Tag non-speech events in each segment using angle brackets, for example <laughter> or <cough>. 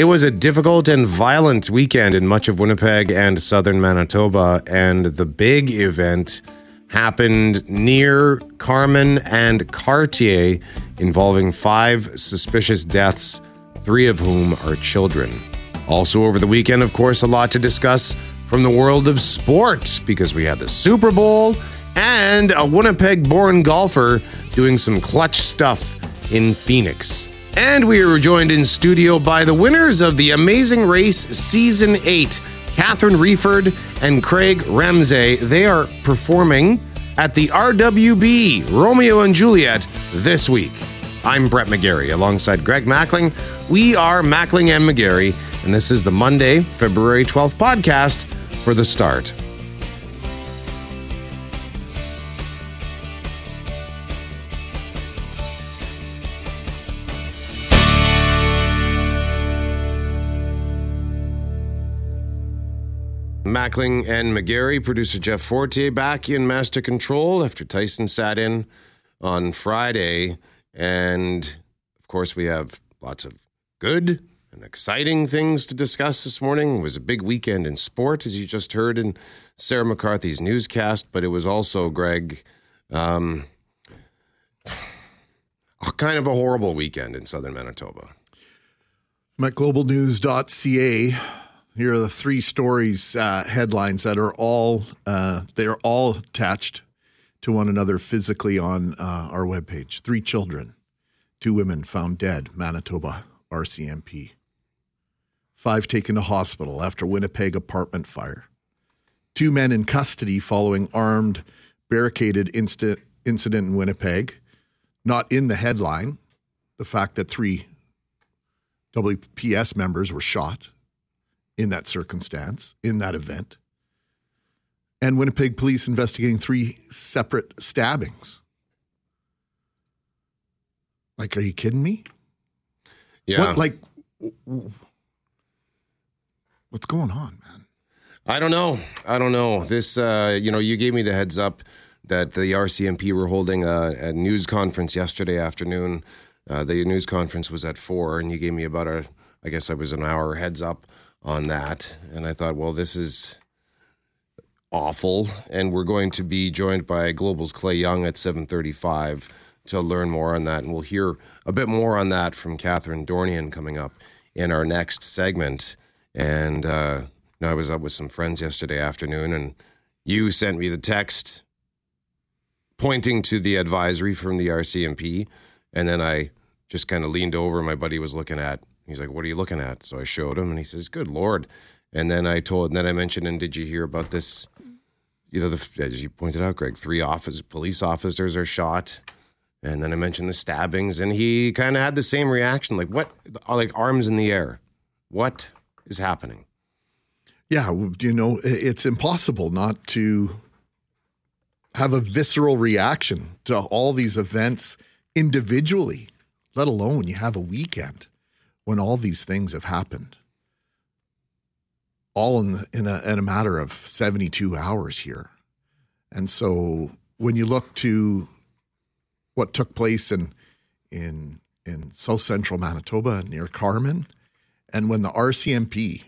It was a difficult and violent weekend in much of Winnipeg and southern Manitoba, and the big event happened near Carman and Cartier, involving five suspicious deaths, three of whom are children. Also, over the weekend, of course, a lot to discuss from the world of sports because we had the Super Bowl and a Winnipeg born golfer doing some clutch stuff in Phoenix. And we are joined in studio by the winners of the Amazing Race Season 8, Catherine Wreford and Craig Ramsay. They are performing at the RWB Romeo and Juliet this week. I'm Brett McGarry alongside Greg Mackling. We are Mackling and McGarry, and this is the Monday, February 12th podcast for the start. Mackling and McGarry, producer Jeff Fortier back in master control after Tyson sat in on Friday. And of course, we have lots of good and exciting things to discuss this morning. It was a big weekend in sport, as you just heard in Sarah McCarthy's newscast, but it was also, Greg, um, kind of a horrible weekend in southern Manitoba. I'm at globalnews.ca here are the three stories uh, headlines that are all uh, they are all attached to one another physically on uh, our webpage. Three children, two women found dead, Manitoba RCMP. Five taken to hospital after Winnipeg apartment fire. Two men in custody following armed barricaded incident incident in Winnipeg. Not in the headline, the fact that three WPS members were shot in that circumstance, in that event. And Winnipeg police investigating three separate stabbings. Like, are you kidding me? Yeah. What, like, what's going on, man? I don't know. I don't know. This, uh, you know, you gave me the heads up that the RCMP were holding a, a news conference yesterday afternoon. Uh, the news conference was at four, and you gave me about a, I guess I was an hour heads up on that. And I thought, well, this is awful. And we're going to be joined by Global's Clay Young at 735 to learn more on that. And we'll hear a bit more on that from Catherine Dornian coming up in our next segment. And uh, you know, I was up with some friends yesterday afternoon, and you sent me the text pointing to the advisory from the RCMP. And then I just kind of leaned over. My buddy was looking at He's like, "What are you looking at?" So I showed him, and he says, "Good lord!" And then I told, and then I mentioned, and did you hear about this? You know, the, as you pointed out, Greg, three office police officers are shot, and then I mentioned the stabbings, and he kind of had the same reaction, like, "What?" Uh, like arms in the air. What is happening? Yeah, you know, it's impossible not to have a visceral reaction to all these events individually, let alone you have a weekend when all these things have happened, all in, in, a, in a matter of 72 hours here. And so when you look to what took place in, in, in South Central Manitoba near Carman and when the RCMP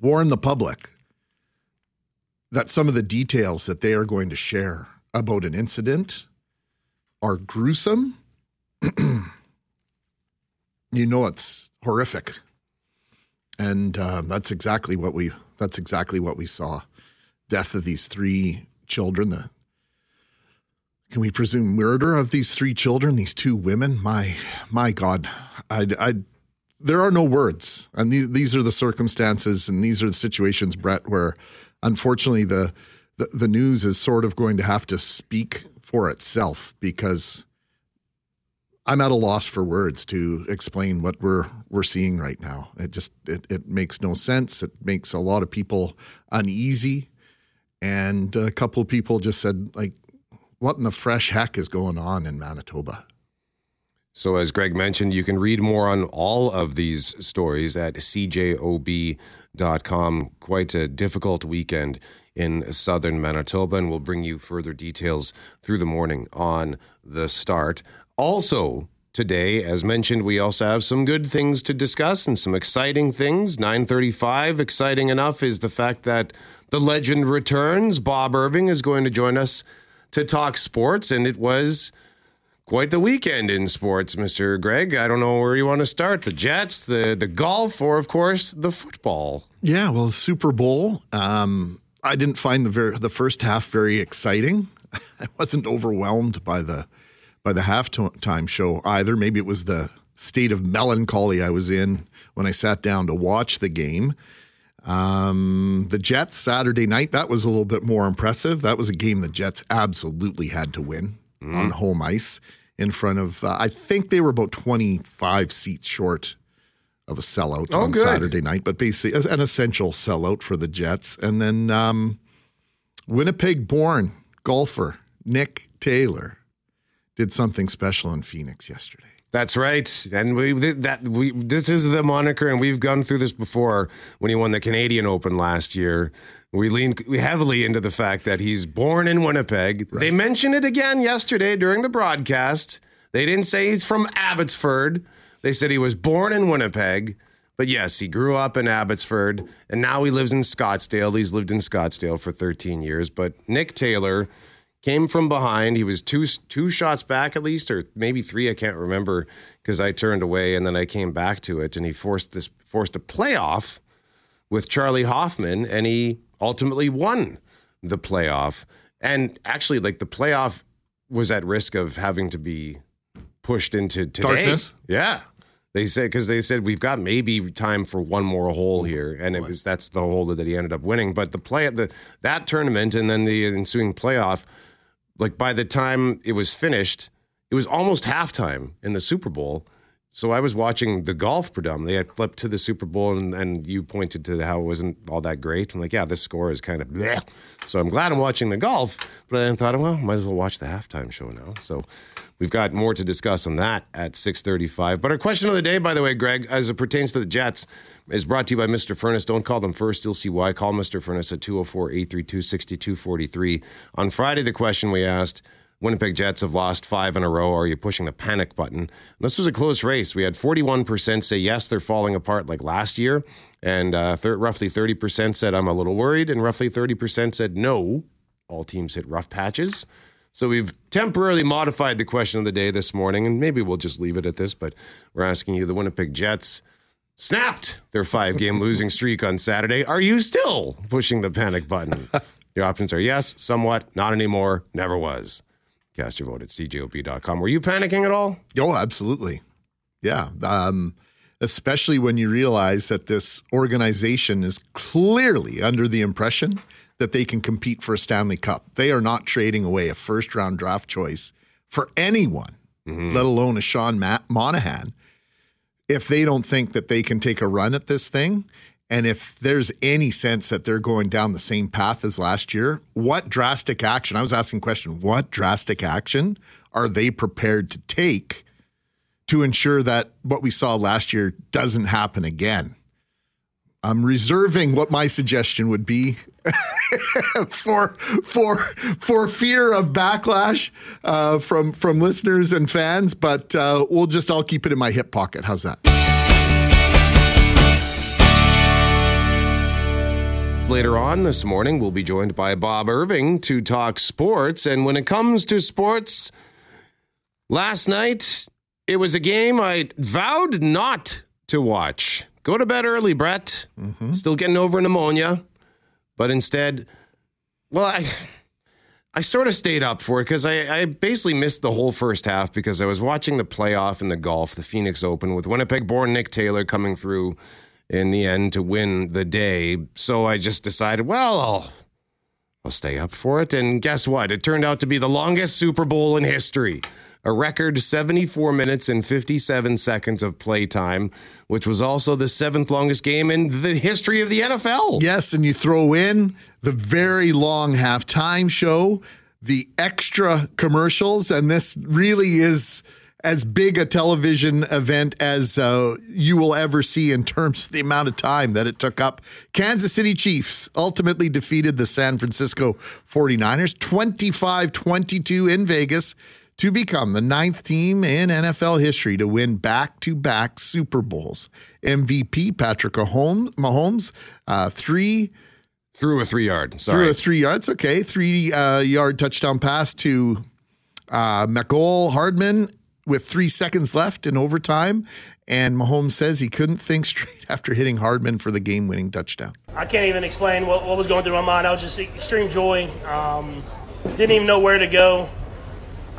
warned the public that some of the details that they are going to share about an incident are gruesome <clears throat> you know it's horrific, and uh, that's exactly what we that's exactly what we saw. Death of these three children. The can we presume murder of these three children, these two women? My my God, I I there are no words, and these, these are the circumstances, and these are the situations, Brett, where unfortunately the, the the news is sort of going to have to speak for itself because I'm at a loss for words to explain what we're we're seeing right now. It just it, it makes no sense. It makes a lot of people uneasy, and a couple of people just said like, "What in the fresh heck is going on in Manitoba?" So, as Greg mentioned, you can read more on all of these stories at cjob.com. Quite a difficult weekend in southern Manitoba, and we'll bring you further details through the morning on the start. Also, today. As mentioned, we also have some good things to discuss and some exciting things. 935, exciting enough is the fact that the legend returns. Bob Irving is going to join us to talk sports, and it was quite the weekend in sports, Mr. Greg. I don't know where you want to start. The Jets, the the golf, or of course the football. Yeah, well, Super Bowl. Um, I didn't find the ver- the first half very exciting. <laughs> I wasn't overwhelmed by the by the halftime show either. Maybe it was the state of melancholy I was in when I sat down to watch the game. Um, the Jets Saturday night that was a little bit more impressive. That was a game the Jets absolutely had to win mm. on home ice in front of. Uh, I think they were about twenty five seats short of a sellout oh, on good. Saturday night, but basically an essential sellout for the Jets. And then um, Winnipeg born golfer Nick Taylor did something special in Phoenix yesterday. That's right, and we that we this is the moniker, and we've gone through this before when he won the Canadian Open last year. We lean heavily into the fact that he's born in Winnipeg. Right. They mentioned it again yesterday during the broadcast. They didn't say he's from Abbotsford. They said he was born in Winnipeg, but yes, he grew up in Abbotsford, and now he lives in Scottsdale. He's lived in Scottsdale for 13 years. But Nick Taylor came from behind. He was two two shots back at least, or maybe three. I can't remember because I turned away and then I came back to it, and he forced this forced a playoff with Charlie Hoffman, and he ultimately won the playoff. And actually, like the playoff was at risk of having to be pushed into today. Darkness. Yeah. They said because they said we've got maybe time for one more hole here, and it was that's the hole that he ended up winning. But the play the that tournament and then the ensuing playoff, like by the time it was finished, it was almost halftime in the Super Bowl. So I was watching the golf predominantly. I flipped to the Super Bowl, and, and you pointed to how it wasn't all that great. I'm like, yeah, this score is kind of bleh. So I'm glad I'm watching the golf, but I thought, well, might as well watch the halftime show now. So We've got more to discuss on that at 6:35. But our question of the day, by the way, Greg, as it pertains to the Jets, is brought to you by Mr. Furnace. Don't call them first. You'll see why. Call Mr. Furnace at 204-832-6243. On Friday, the question we asked, Winnipeg Jets have lost five in a row. Are you pushing the panic button? And this was a close race. We had 41% say yes, they're falling apart like last year. And uh, th- roughly 30% said I'm a little worried. And roughly 30% said no. All teams hit rough patches. So we've temporarily modified the question of the day this morning, and maybe we'll just leave it at this, but we're asking you the Winnipeg Jets snapped their five game <laughs> losing streak on Saturday. Are you still pushing the panic button? <laughs> Your options are yes, somewhat, not anymore, never was. Cast your vote at cjob.com. Were you panicking at all? Oh, absolutely. Yeah. Um, especially when you realize that this organization is clearly under the impression that they can compete for a Stanley Cup. They are not trading away a first round draft choice for anyone, mm-hmm. let alone a Sean Monahan, if they don't think that they can take a run at this thing. And if there's any sense that they're going down the same path as last year, what drastic action? I was asking a question what drastic action are they prepared to take to ensure that what we saw last year doesn't happen again? I'm reserving what my suggestion would be <laughs> for for for fear of backlash uh, from from listeners and fans, but uh, we'll just all keep it in my hip pocket. How's that? Later on this morning, we'll be joined by Bob Irving to talk sports. And when it comes to sports, last night it was a game I vowed not to watch. Go to bed early, Brett. Mm-hmm. Still getting over pneumonia. But instead, well, I I sort of stayed up for it because I, I basically missed the whole first half because I was watching the playoff in the golf, the Phoenix Open, with Winnipeg born Nick Taylor coming through in the end to win the day. So I just decided, well, I'll I'll stay up for it. And guess what? It turned out to be the longest Super Bowl in history a record 74 minutes and 57 seconds of playtime, which was also the seventh longest game in the history of the NFL. Yes, and you throw in the very long halftime show, the extra commercials, and this really is as big a television event as uh, you will ever see in terms of the amount of time that it took up. Kansas City Chiefs ultimately defeated the San Francisco 49ers 25 22 in Vegas to become the ninth team in NFL history to win back to back Super Bowls. MVP Patrick Mahomes, Mahomes uh, three. Through a three yard. Sorry. Through a three yards. Okay. Three uh, yard touchdown pass to uh, Mecole Hardman with three seconds left in overtime. And Mahomes says he couldn't think <laughs> straight after hitting Hardman for the game winning touchdown. I can't even explain what, what, was going through my mind. I was just extreme joy. Um, didn't even know where to go.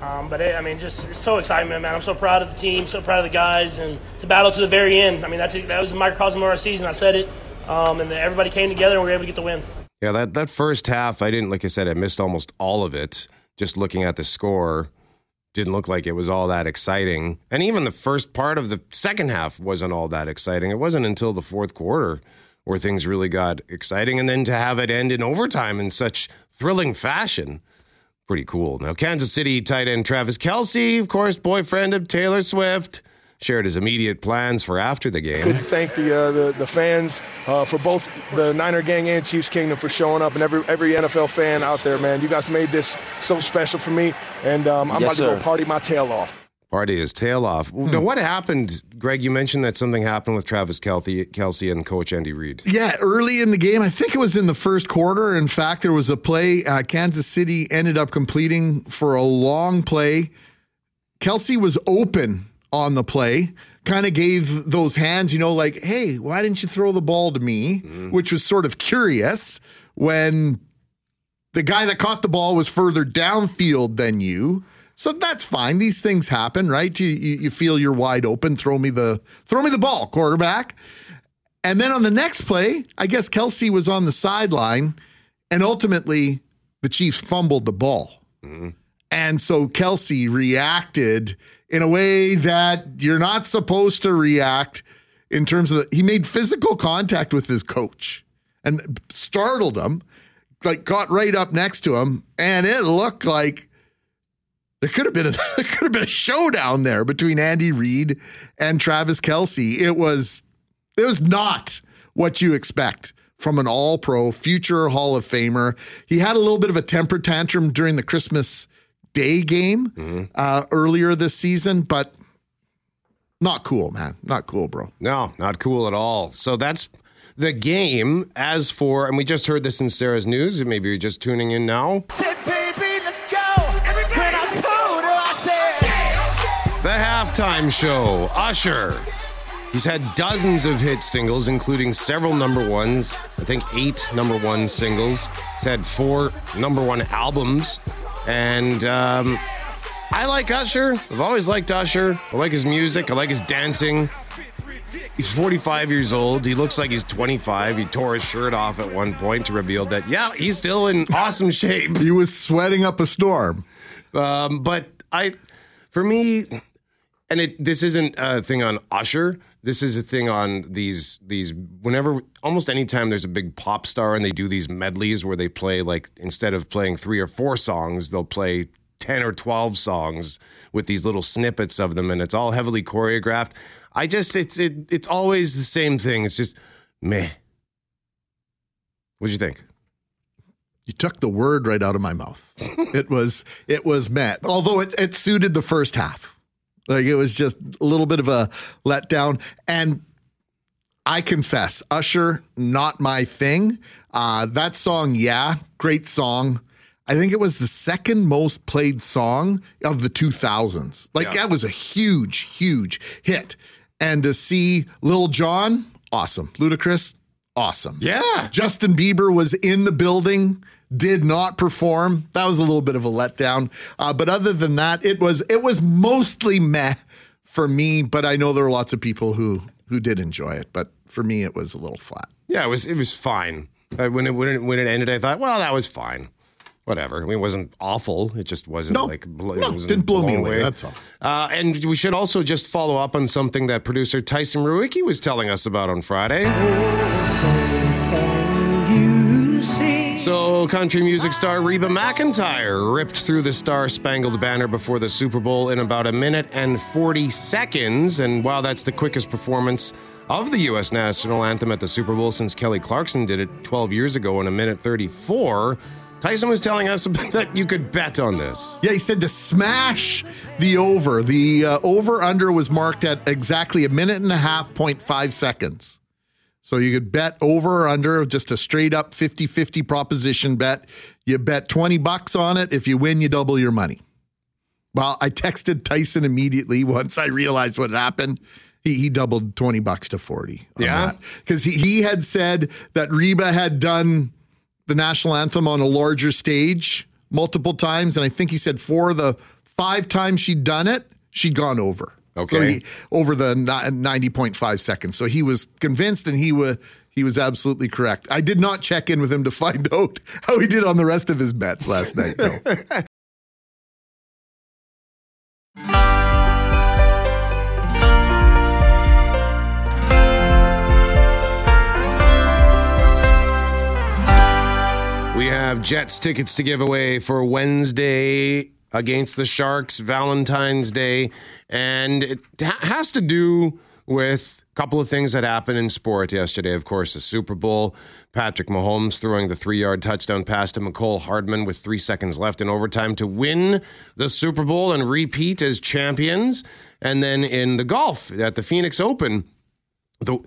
Um, but it, I mean, just so excitement, man. I'm so proud of the team, so proud of the guys, and to battle to the very end. I mean, that's that was the microcosm of our season. I said it, um, and everybody came together, and we were able to get the win. Yeah, that that first half, I didn't like I said, I missed almost all of it. Just looking at the score, didn't look like it was all that exciting. And even the first part of the second half wasn't all that exciting. It wasn't until the fourth quarter where things really got exciting, and then to have it end in overtime in such thrilling fashion pretty cool. Now, Kansas City tight end Travis Kelce, of course, boyfriend of Taylor Swift, shared his immediate plans for after the game. Could thank the uh, the, the, fans uh, for both the Niner gang and Chiefs Kingdom for showing up, and every every NFL fan out there, man. You guys made this so special for me, and um, I'm yes, about to go party my tail off party his tail off. Hmm. Now, what happened, Greg? You mentioned that something happened with Travis Kelsey, Kelce and Coach Andy Reid. Yeah, early in the game, I think it was in the first quarter. In fact, there was a play uh, Kansas City ended up completing for a long play. Kelsey was open on the play. Kind of gave those hands, you know, like, hey, why didn't you throw the ball to me? Mm. Which was sort of curious when the guy that caught the ball was further downfield than you. So that's fine. These things happen, right? You, you, you feel you're wide open. Throw me the throw me the ball, quarterback. And then on the next play, I guess Kelsey was on the sideline, and ultimately the Chiefs fumbled the ball. Mm-hmm. And so Kelsey reacted in a way that you're not supposed to react in terms of the, he made physical contact with his coach and startled him, like got right up next to him, and it looked like there could have been a <laughs> there could have been a showdown there between Andy Reid and Travis Kelsey. It was it was not what you expect from an all pro future Hall of Famer. He had a little bit of a temper tantrum during the Christmas Day game mm-hmm. uh, earlier this season, but not cool, man. Not cool, bro. No, not cool at all. So that's the game. As for, and we just heard this in Sarah's news, and maybe you're just tuning in now. The halftime show, Usher. He's had dozens of hit singles, including several number ones. I think eight number one singles. He's had four number one albums. And um, I like Usher. I've always liked Usher. I like his music. I like his dancing. He's 45 years old. He looks like he's 25. He tore his shirt off at one point to reveal that, yeah, he's still in awesome shape. he was sweating up a storm. Um, but I, for me, and it this isn't a thing on Usher. This is a thing on these these whenever almost anytime there's a big pop star and they do these medleys where they play like instead of playing three or four songs, they'll play 10 or 12 songs with these little snippets of them and it's all heavily choreographed. I just it's it, it's always the same thing. It's just meh. What'd you think? You took the word right out of my mouth. it was it was meh. Although it, it suited the first half. Like it was just a little bit of a letdown. And I confess, Usher, not my thing. Uh, that song, yeah, great song. I think it was the second most played song of the 2000s. Like yeah. that was a huge, huge hit. And to see Lil Jon, awesome. Ludacris, awesome. Yeah. Justin Bieber was in the building did not perform. That was a little bit of a letdown. Uh, but other than that, it was it was mostly meh for me. But I know there are lots of people who who did enjoy it. But for me, it was a little flat. Yeah, it was it was fine. Uh, when it when it when it ended, I thought, well, that was fine. Whatever. I mean, it wasn't awful. It just wasn't no, like it no, wasn't didn't blow me away. away. That's all. Uh, and we should also just follow up on something that producer Tyson Ruicki was telling us about on Friday. So, country music star Reba McEntire ripped through the Star Spangled Banner before the Super Bowl in about a minute and 40 seconds. And while that's the quickest performance of the U.S. national anthem at the Super Bowl since Kelly Clarkson did it 12 years ago in a minute 34, Tyson was telling us <laughs> that you could bet on this. Yeah, he said to smash the over. The uh, over under was marked at exactly a minute and a half, 0.5 seconds. So you could bet over or under, just a straight up 50 50 proposition bet. You bet 20 bucks on it. If you win, you double your money. Well, I texted Tyson immediately once I realized what happened. He, he doubled 20 bucks to 40. yeah. Because he, he had said that Reba had done the national anthem on a larger stage multiple times. And I think he said four of the five times she'd done it, she'd gone over. Okay. So he, over the 90.5 seconds. So he was convinced and he was he was absolutely correct. I did not check in with him to find <laughs> out how he did on the rest of his bets last night though. <laughs> We have Jets tickets to give away for Wednesday against the Sharks, Valentine's Day, and it ha- has to do with a couple of things that happened in sport yesterday. Of course, the Super Bowl, Patrick Mahomes throwing the three yard touchdown pass to Mecole Hardman with three seconds left in overtime to win the Super Bowl and repeat as champions. And then in the golf at the Phoenix Open, the,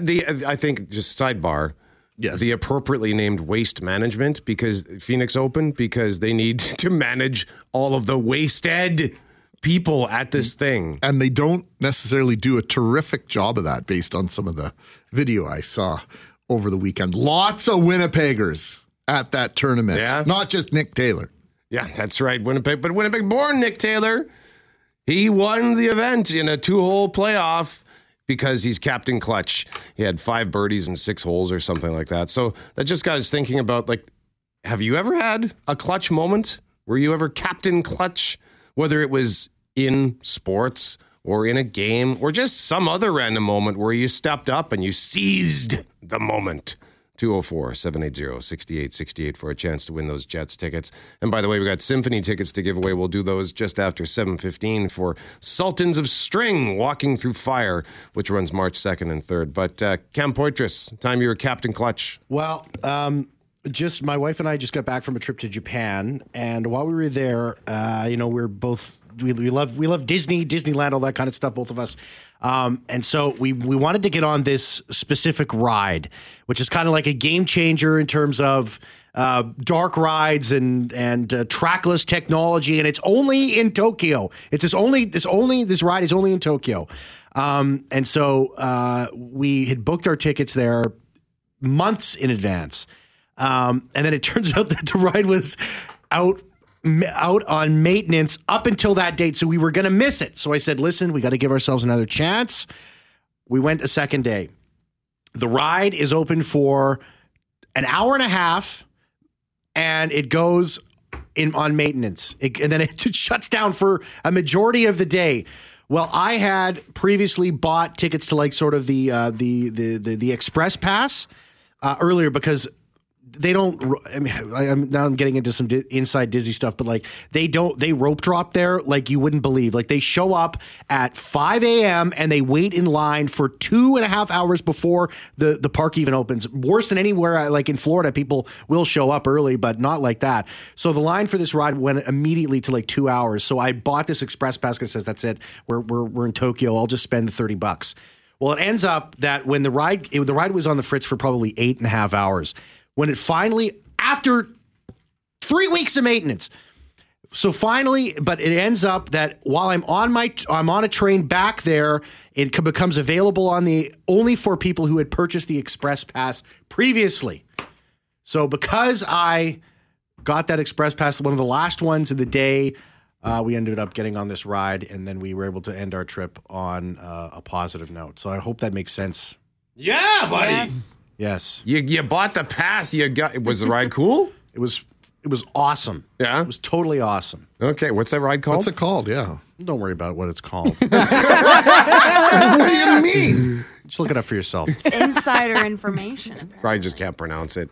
the I think just sidebar. Yes. The appropriately named waste management because Phoenix Open because they need <laughs> to manage all of the wasted people at this thing. And they don't necessarily do a terrific job of that based on some of the video I saw over the weekend. Lots of Winnipeggers at that tournament. Yeah. Not just Nick Taylor. Yeah, that's right. Winnipeg, but Winnipeg born Nick Taylor. He won the event in a two hole playoff because he's Captain Clutch. He had five birdies and six holes or something like that. So that just got us thinking about like, have you ever had a clutch moment? Were you ever Captain Clutch? Whether it was in sports or in a game or just some other random moment where you stepped up and you seized the moment. 204 780 6868 for a chance to win those Jets tickets. And by the way, we got symphony tickets to give away. We'll do those just after 715 for Sultans of String Walking Through Fire, which runs March 2nd and 3rd. But uh, Cam Poitras, time you were Captain Clutch. Well, um, just my wife and I just got back from a trip to Japan, and while we were there, uh, you know, we are both we, we love we love Disney, Disneyland, all that kind of stuff, both of us. Um, and so we we wanted to get on this specific ride, which is kind of like a game changer in terms of uh, dark rides and and uh, trackless technology, and it's only in Tokyo. It's this only this only this ride is only in Tokyo. Um, and so uh, we had booked our tickets there months in advance. Um, and then it <laughs> turns out that the ride was out out on maintenance up until that date, so we were going to miss it. So I said, "Listen, we got to give ourselves another chance." We went a second day. The ride is open for an hour and a half, and it goes in on maintenance, it, and then <laughs> it shuts down for a majority of the day. Well, I had previously bought tickets to like sort of the uh, the, the the the express pass uh, earlier because they don't. I mean, I, am now I'm getting into some di- inside Disney stuff, but like they don't they rope drop there like you wouldn't believe. Like they show up at 5 a.m. and they wait in line for two and a half hours before the the park even opens. Worse than anywhere uh, like in Florida, people will show up early, but not like that. So the line for this ride went immediately to like two hours. So I bought this express pass that says that's it. We're we're we're in Tokyo. I'll just spend the thirty bucks. Well, it ends up that when the ride it, the ride was on the fritz for probably eight and a half hours when it finally, after three weeks of maintenance, so finally, but it ends up that while I'm on my I'm on a train back there, it becomes available on the only for people who had purchased the express pass previously. So because I got that express pass, one of the last ones of the day, uh, we ended up getting on this ride, and then we were able to end our trip on uh, a positive note. So I hope that makes sense. Yeah, buddy. Yes. Yes, You you bought the pass. You got was the ride cool? <laughs> it was it was awesome. Yeah. It was totally awesome. Okay, what's that ride called? What's it called? Yeah. Don't worry about what it's called. <laughs> what do you mean? Just look it up for yourself. It's Insider information. I just can't pronounce it.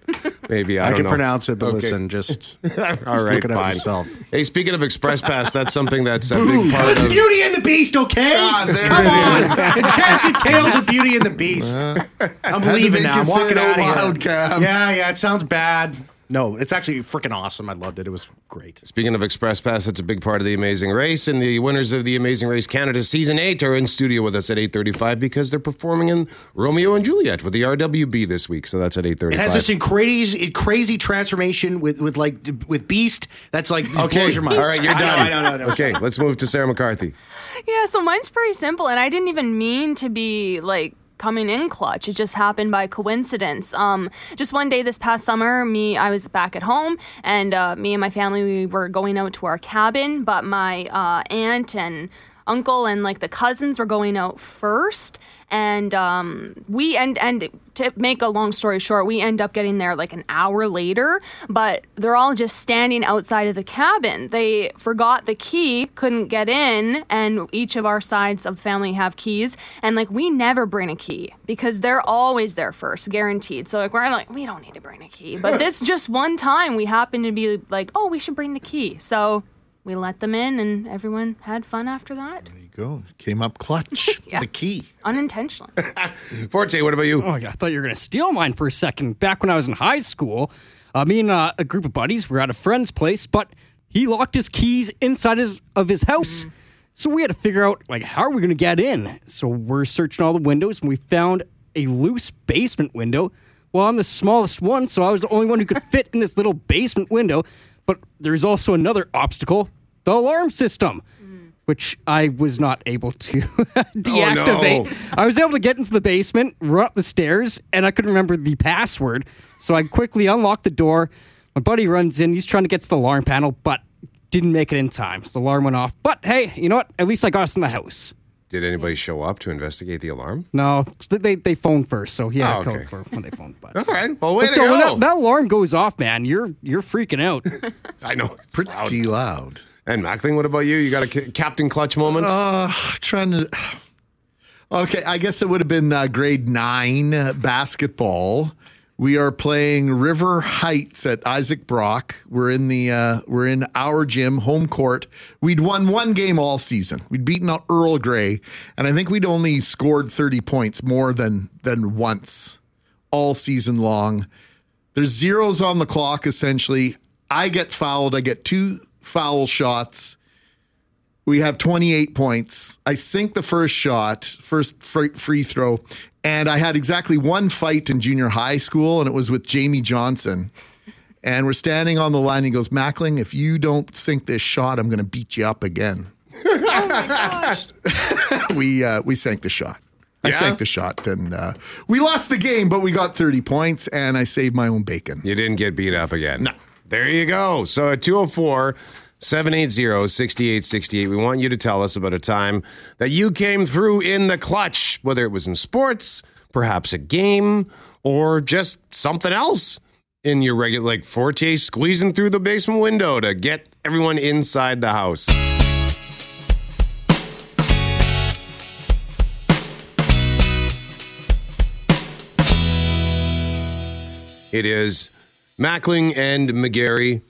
Maybe I, I don't can know. pronounce it, but Okay. listen, just <laughs> All right, look it up yourself. Hey, speaking of Express Pass, that's something that's a big part It's of. Beauty and the Beast, okay? Ah, there Come it on. Enchanted Tales of Beauty and the Beast. I'm leaving now. I'm walking out out of here. loud, Cam. Yeah, yeah, it sounds bad. No, it's actually freaking awesome. I loved it. It was great. Speaking of Express Pass, it's a big part of the Amazing Race, and the winners of the Amazing Race Canada Season 8 are in studio with us at 8.35 because they're performing in Romeo and Juliet with the RWB this week, so that's at 8.35. It has this crazy, crazy transformation with, with like with Beast. That's like okay. blows your mind. All right, you're done. know, I know, I know, I know. Okay, let's move to Sarah McCarthy. Yeah, so mine's pretty simple, and I didn't even mean to be like coming in clutch. It just happened by coincidence. Um, just one day this past summer, me, I was back at home, and uh, me and my family we were going out to our cabin, but my uh, aunt and uncle and like the cousins were going out first and um, we end and to make a long story short we end up getting there like an hour later but they're all just standing outside of the cabin. They forgot the key couldn't get in and each of our sides of family have keys and like we never bring a key because they're always there first guaranteed. So like we're like we don't need to bring a key. But <laughs> this just one time we happened to be like oh we should bring the key. So we let them in and everyone had fun after that There you go. Came up clutch. <laughs> Yeah. The key. unintentionally <laughs> Forte, what about you? Oh, yeah. I thought you were going to steal mine for a second. Back when I was in high school, uh, me and uh, a group of buddies were at a friend's place, but he locked his keys inside his, of his house. So we had to figure out, like, how are we going to get in? So we're searching all the windows, and we found a loose basement window. Well, I'm the smallest one, so I was the only one who could <laughs> fit in this little basement window. But there's also another obstacle the alarm system. Which I was not able to <laughs> deactivate. Oh, I was able to get into the basement, run up the stairs, and I couldn't remember the password. So I quickly unlocked the door. My buddy runs in. He's trying to get to the alarm panel, but didn't make it in time. So the alarm went off. But hey, you know what? At least I got us in the house. Did anybody show up to investigate the alarm? No, they they phoned first, so he had Oh, a code okay. for when they phoned. But All right. Well, way But to still, when go. that, that alarm goes off, man, you're you're freaking out. <laughs> I know. It's Pretty loud. loud. And Mackling, what about you? You got a Captain Clutch moment? Uh, trying to. <sighs> Okay, I guess it would have been uh, grade nine uh, basketball. We are playing River Heights at Isaac Brock. We're in the uh, we're in our gym, home court. We'd won one game all season. We'd beaten out Earl Grey, and I think we'd only scored thirty points more than than once all season long. There's zeros on the clock essentially. I get fouled. I get two foul shots. We have 28 points. I sink the first shot, first free, throw, and I had exactly one fight in junior high school, and it was with Jamie Johnson. And we're standing on the line. And He goes, Mackling, if you don't sink this shot, I'm going to beat you up again. <laughs> we uh, we sank the shot. I Yeah? sank the shot, and uh, we lost the game, but we got 30 points, and I saved my own bacon. You didn't get beat up again. No. There you go. So at 204 780 6868, we want you to tell us about a time that you came through in the clutch, whether it was in sports, perhaps a game, or just something else in your regular, like Forte squeezing through the basement window to get everyone inside the house. It is Mackling and McGarry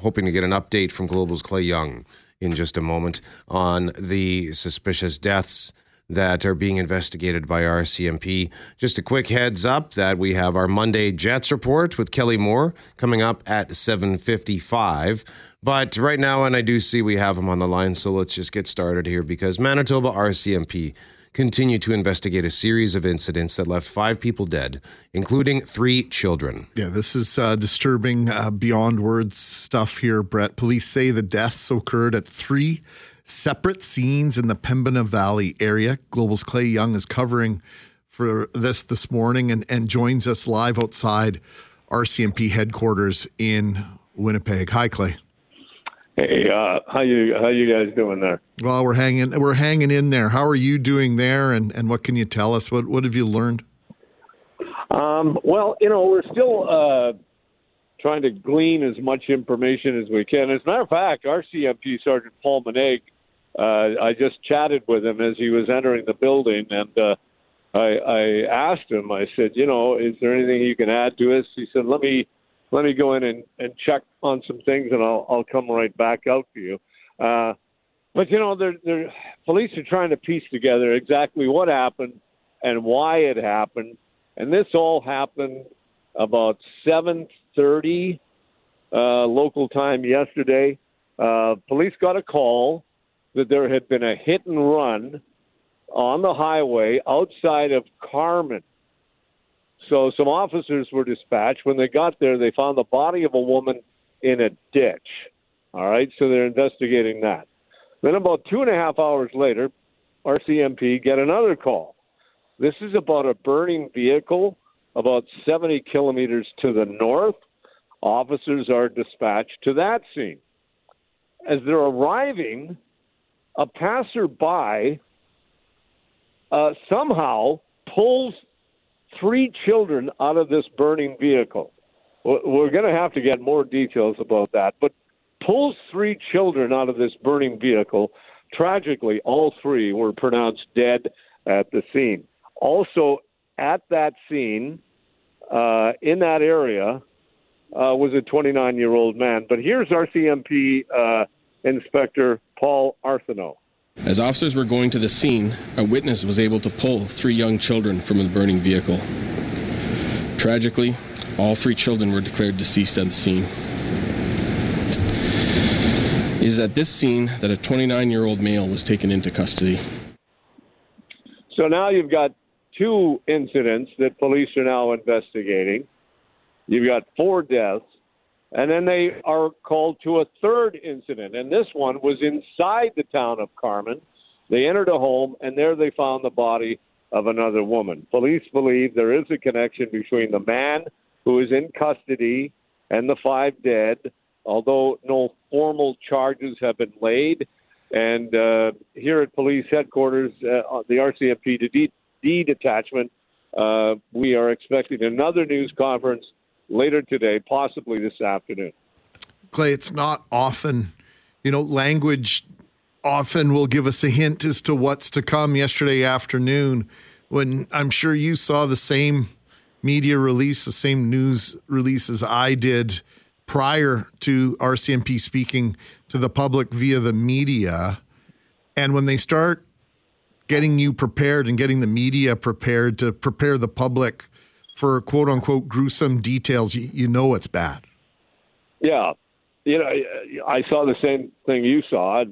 hoping to get an update from Global's Clay Young in just a moment on the suspicious deaths that are being investigated by RCMP. Just a quick heads up that we have our Monday Jets report with Kelly Moore coming up at 7:55. But right now and I do see we have him on the line so let's just get started here because Manitoba RCMP continue to investigate a series of incidents that left 5 people dead, including 3 children. Yeah, this is uh, disturbing, uh, beyond words stuff here, Brett. Police say the deaths occurred at three separate scenes in the Pembina Valley area. Global's Clay Young is covering for this this morning and, and joins us live outside RCMP headquarters in Winnipeg. Hi, Clay. Hey, uh, how you how you guys doing there? Well, we're hanging we're hanging in there. How are you doing there? And and what can you tell us? What what have you learned? Um, well, you know, we're still uh, trying to glean as much information as we can. As a matter of fact, our CMP Sergeant Paul Manaigre, uh, I just chatted with him as he was entering the building, and uh, I, I asked him. I said, you know, is there anything you can add to us? He said, let me let me go in and, and check on some things, and I'll I'll come right back out to you. Uh, but you know, they're, they're, police are trying to piece together exactly what happened and why it happened, and this all happened about 7:30 uh, local time yesterday. Uh, police got a call that there had been a hit and run on the highway outside of Carman. So some officers were dispatched. When they got there, they found the body of a woman in a ditch. All right, so they're investigating that. Then about two and a half hours later, RCMP get another call. This is about a burning vehicle about 70 kilometers to the north. Officers are dispatched to that scene. As they're arriving, a passerby uh, somehow pulls three children out of this burning vehicle. We're going to have to get more details about that, but pulls three children out of this burning vehicle. Tragically, all three were pronounced dead at the scene. Also, at that scene, uh, in that area, uh, was a 29 year old man. But here's RCMP uh, Inspector Paul Arsenault. As officers were going to the scene, a witness was able to pull three young children from the burning vehicle. Tragically, all three children were declared deceased at the scene. It is at this scene that a 29 year old male was taken into custody. So now you've got two incidents that police are now investigating. You've got four deaths. And then they are called to a third incident. And this one was inside the town of Carman. They entered a home, and there they found the body of another woman. Police believe there is a connection between the man who is in custody and the five dead, although no formal charges have been laid. And uh, here at police headquarters, uh, the RCMP D, D detachment, uh, we are expecting another news conference later today, possibly this afternoon. Clay, it's not often, you know, language often will give us a hint as to what's to come yesterday afternoon when I'm sure you saw the same media release, the same news release as I did prior to RCMP speaking to the public via the media. And when they start getting you prepared and getting the media prepared to prepare the public for quote unquote gruesome details, you, you know it's bad. Yeah. You know, I saw the same thing you saw.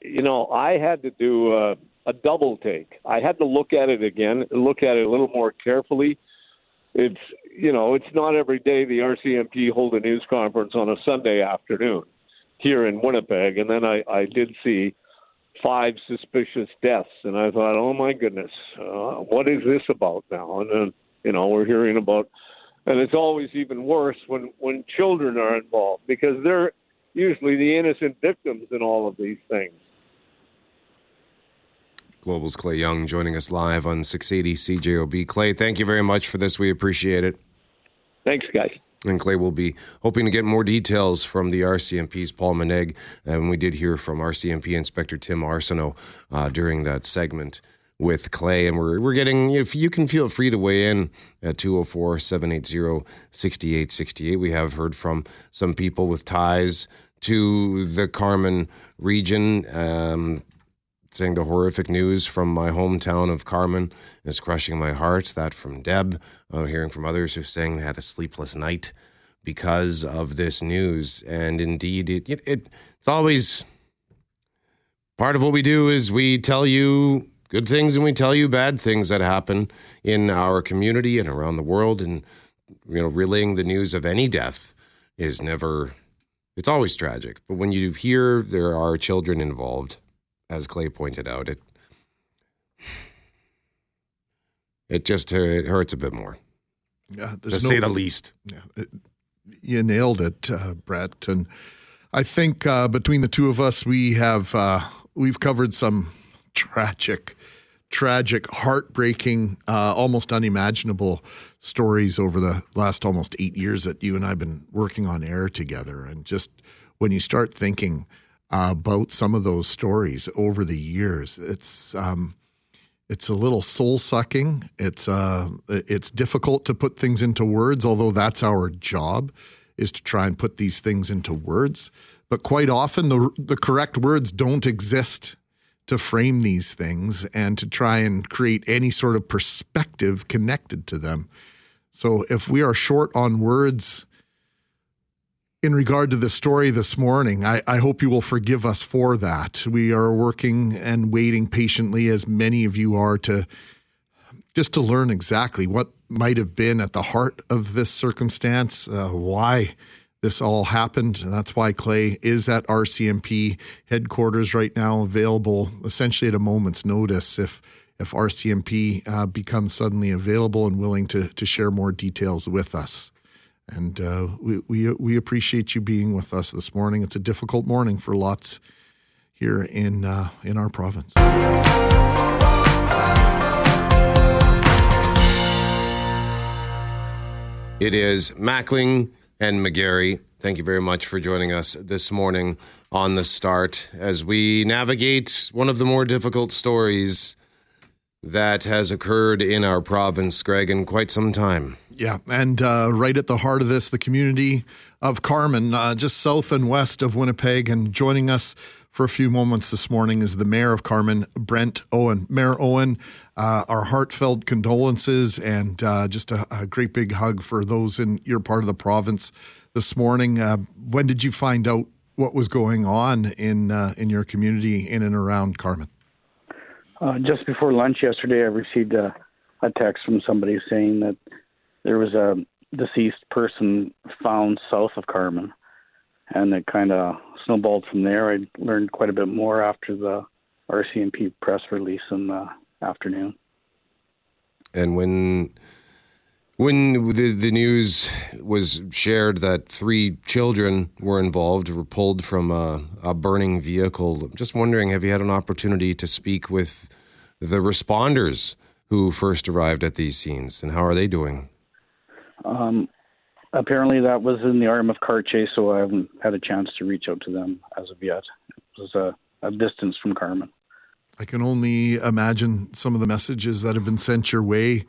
You know, I had to do a, a double take. I had to look at it again, look at it a little more carefully. It's, you know, it's not every day the RCMP hold a news conference on a Sunday afternoon here in Winnipeg. And then I, I did see five suspicious deaths. And I thought, oh my goodness, uh, what is this about now? And then, you know, we're hearing about, and it's always even worse when when children are involved because they're usually the innocent victims in all of these things. Global's Clay Young joining us live on 680 CJOB. Clay, thank you very much for this. We appreciate it. Thanks, guys. And Clay will be hoping to get more details from the RCMP's Paul Manaigre. And we did hear from RCMP Inspector Tim Arsenault uh, during that segment with Clay. And we're, we're getting, if you can feel free to weigh in at 204 780 6868. We have heard from some people with ties to the Carman region. Um, saying the horrific news from my hometown of Carman is crushing my heart. That from Deb. Uh, hearing from others who saying they had a sleepless night because of this news. And indeed, it, it, it it's always part of what we do is we tell you good things and we tell you bad things that happen in our community and around the world. And, you know, relaying the news of any death is never, it's always tragic. But when you hear there are children involved, as Clay pointed out, it, it just it hurts a bit more. Yeah, to no, say the least. Yeah, it, you nailed it, uh, Brett. And I think uh, between the two of us, we have uh, we've covered some tragic, tragic, heartbreaking, uh, almost unimaginable stories over the last almost eight years that you and I've been working on air together. And just when you start thinking about some of those stories over the years, it's um, it's a little soul sucking. It's uh, it's difficult to put things into words, although that's our job is to try and put these things into words. But quite often, the the correct words don't exist to frame these things and to try and create any sort of perspective connected to them. So if we are short on words in regard to the story this morning, I, I, hope you will forgive us for that. We are working and waiting patiently, as many of you are, to just to learn exactly what might have been at the heart of this circumstance, uh, why this all happened. And that's why Clay is at RCMP headquarters right now, available essentially at a moment's notice if if RCMP uh, becomes suddenly available and willing to to share more details with us. And uh, we, we, we appreciate you being with us this morning. It's a difficult morning for lots here in, uh, in our province. It is Mackling and McGarry. Thank you very much for joining us this morning on the start as we navigate one of the more difficult stories that has occurred in our province, Greg, in quite some time. Yeah, and uh, right at the heart of this, the community of Carman, uh, just south and west of Winnipeg. And joining us for a few moments this morning is the mayor of Carman, Brent Owen. Mayor Owen, uh, our heartfelt condolences and uh, just a, a, great big hug for those in your part of the province this morning. Uh, when did you find out what was going on in uh, in your community in and around Carman? just before lunch yesterday, I received a, a text from somebody saying that there was a deceased person found south of Carman, and it kind of snowballed from there. I learned quite a bit more after the RCMP press release in the afternoon. And when when the the news was shared that three children were involved, were pulled from a, a burning vehicle, just wondering, have you had an opportunity to speak with the responders who first arrived at these scenes, and how are they doing? Um, apparently, that was in the RM of Cartier, so I haven't had a chance to reach out to them as of yet. It was a, a distance from Carman. I can only imagine some of the messages that have been sent your way,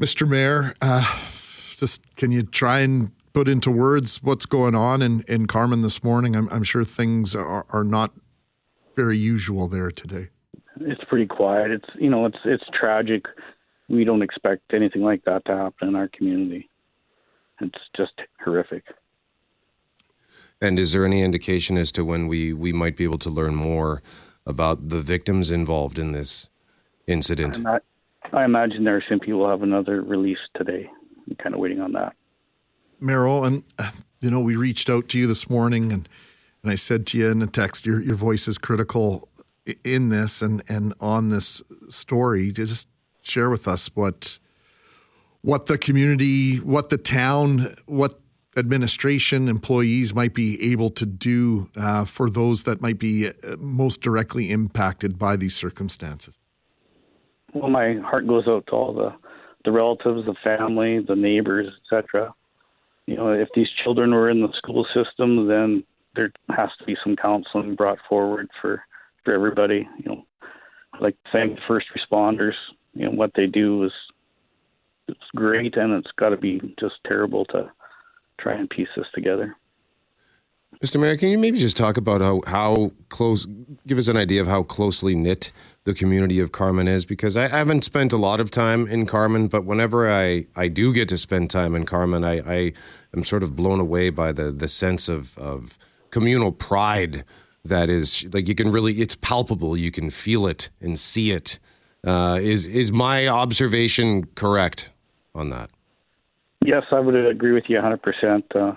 Mr. Mayor. Uh, just can you try and put into words what's going on in, in Carman this morning? I'm, I'm sure things are, are not very usual there today. It's pretty quiet. It's you know it's it's tragic we don't expect anything like that to happen in our community. It's just horrific. And is there any indication as to when we, we might be able to learn more about the victims involved in this incident? Not, I imagine there simply will have another release today. I'm kind of waiting on that. Meryl, and uh, you know, we reached out to you this morning, and and I said to you in a text, your your voice is critical in this and and on this story. Just share with us what what the community, what the town, what administration employees might be able to do uh, for those that might be uh, most directly impacted by these circumstances? Well, my heart goes out to all the the relatives, the family, the neighbors, etc. You know, if these children were in the school system, then there has to be some counseling brought forward for for everybody. You know, like thank the first responders you know what they do is it's great, and it's got to be just terrible to try and piece this together. Mr. Mayor, can you maybe just talk about how, how close, give us an idea of how closely knit the community of Carman is? Because I, I haven't spent a lot of time in Carman, but whenever I, I do get to spend time in Carman, I, I am sort of blown away by the, the sense of, of communal pride that is like you can really, it's palpable. You can feel it and see it. Uh, is is my observation correct on that? Yes, I would agree with you 100%. Uh,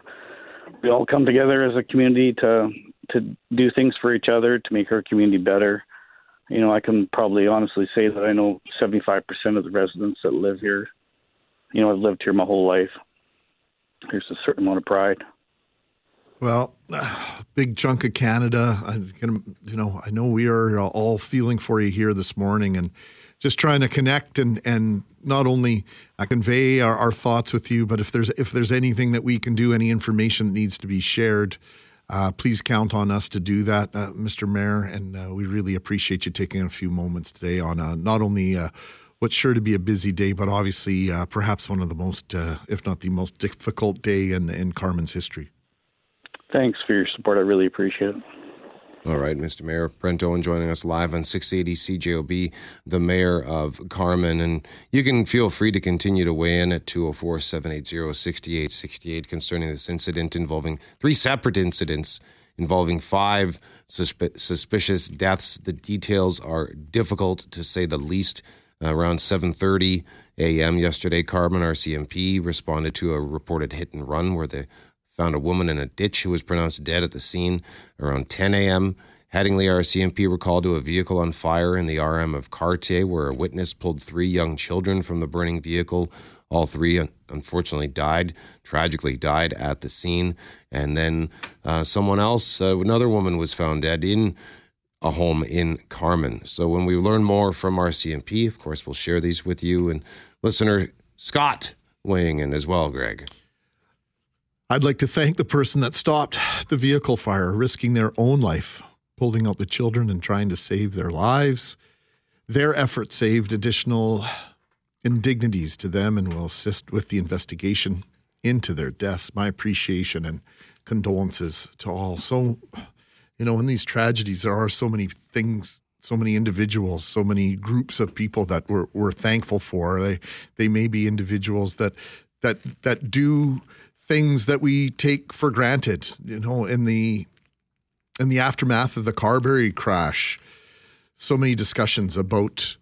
we all come together as a community to to do things for each other to make our community better. You know, I can probably honestly say that I know 75% of the residents that live here. You know, I've lived here my whole life. There's a certain amount of pride. Well, uh, <sighs> big chunk of Canada. I can, you know, I know we are all feeling for you here this morning, and just trying to connect and and not only uh, convey our, our, thoughts with you, but if there's if there's anything that we can do, any information that needs to be shared, uh, please count on us to do that, uh, Mr. Mayor. And uh, we really appreciate you taking a few moments today on not only what's sure to be a busy day, but obviously perhaps one of the most, if not the most difficult day in in Carman's history. Thanks for your support. I really appreciate it. All right, Mr. Mayor Brent Owen joining us live on 680 CJOB, the mayor of Carman. And you can feel free to continue to weigh in at 204 780 6868 concerning this incident involving three separate incidents involving five susp- suspicious deaths. The details are difficult to say the least. Uh, around 7:30 a.m. yesterday, Carman RCMP responded to a reported hit and run where they found a woman in a ditch who was pronounced dead at the scene. Around 10 a.m., Headingley RCMP were called to a vehicle on fire in the RM of Cartier, where a witness pulled three young children from the burning vehicle. All three, unfortunately, died, tragically died at the scene. And then uh, someone else, uh, another woman, was found dead in a home in Carman. So when we learn more from RCMP, of course, we'll share these with you. And listener Scott weighing in as well, Greg. I'd like to thank the person that stopped the vehicle fire, risking their own life, pulling out the children and trying to save their lives. Their effort saved additional indignities to them and will assist with the investigation into their deaths. My appreciation and condolences to all. So, you know, in these tragedies, there are so many things, so many individuals, so many groups of people that we're, we're thankful for. They, they may be individuals that that that do things that we take for granted. You know, in the in the aftermath of the Carberry crash, so many discussions about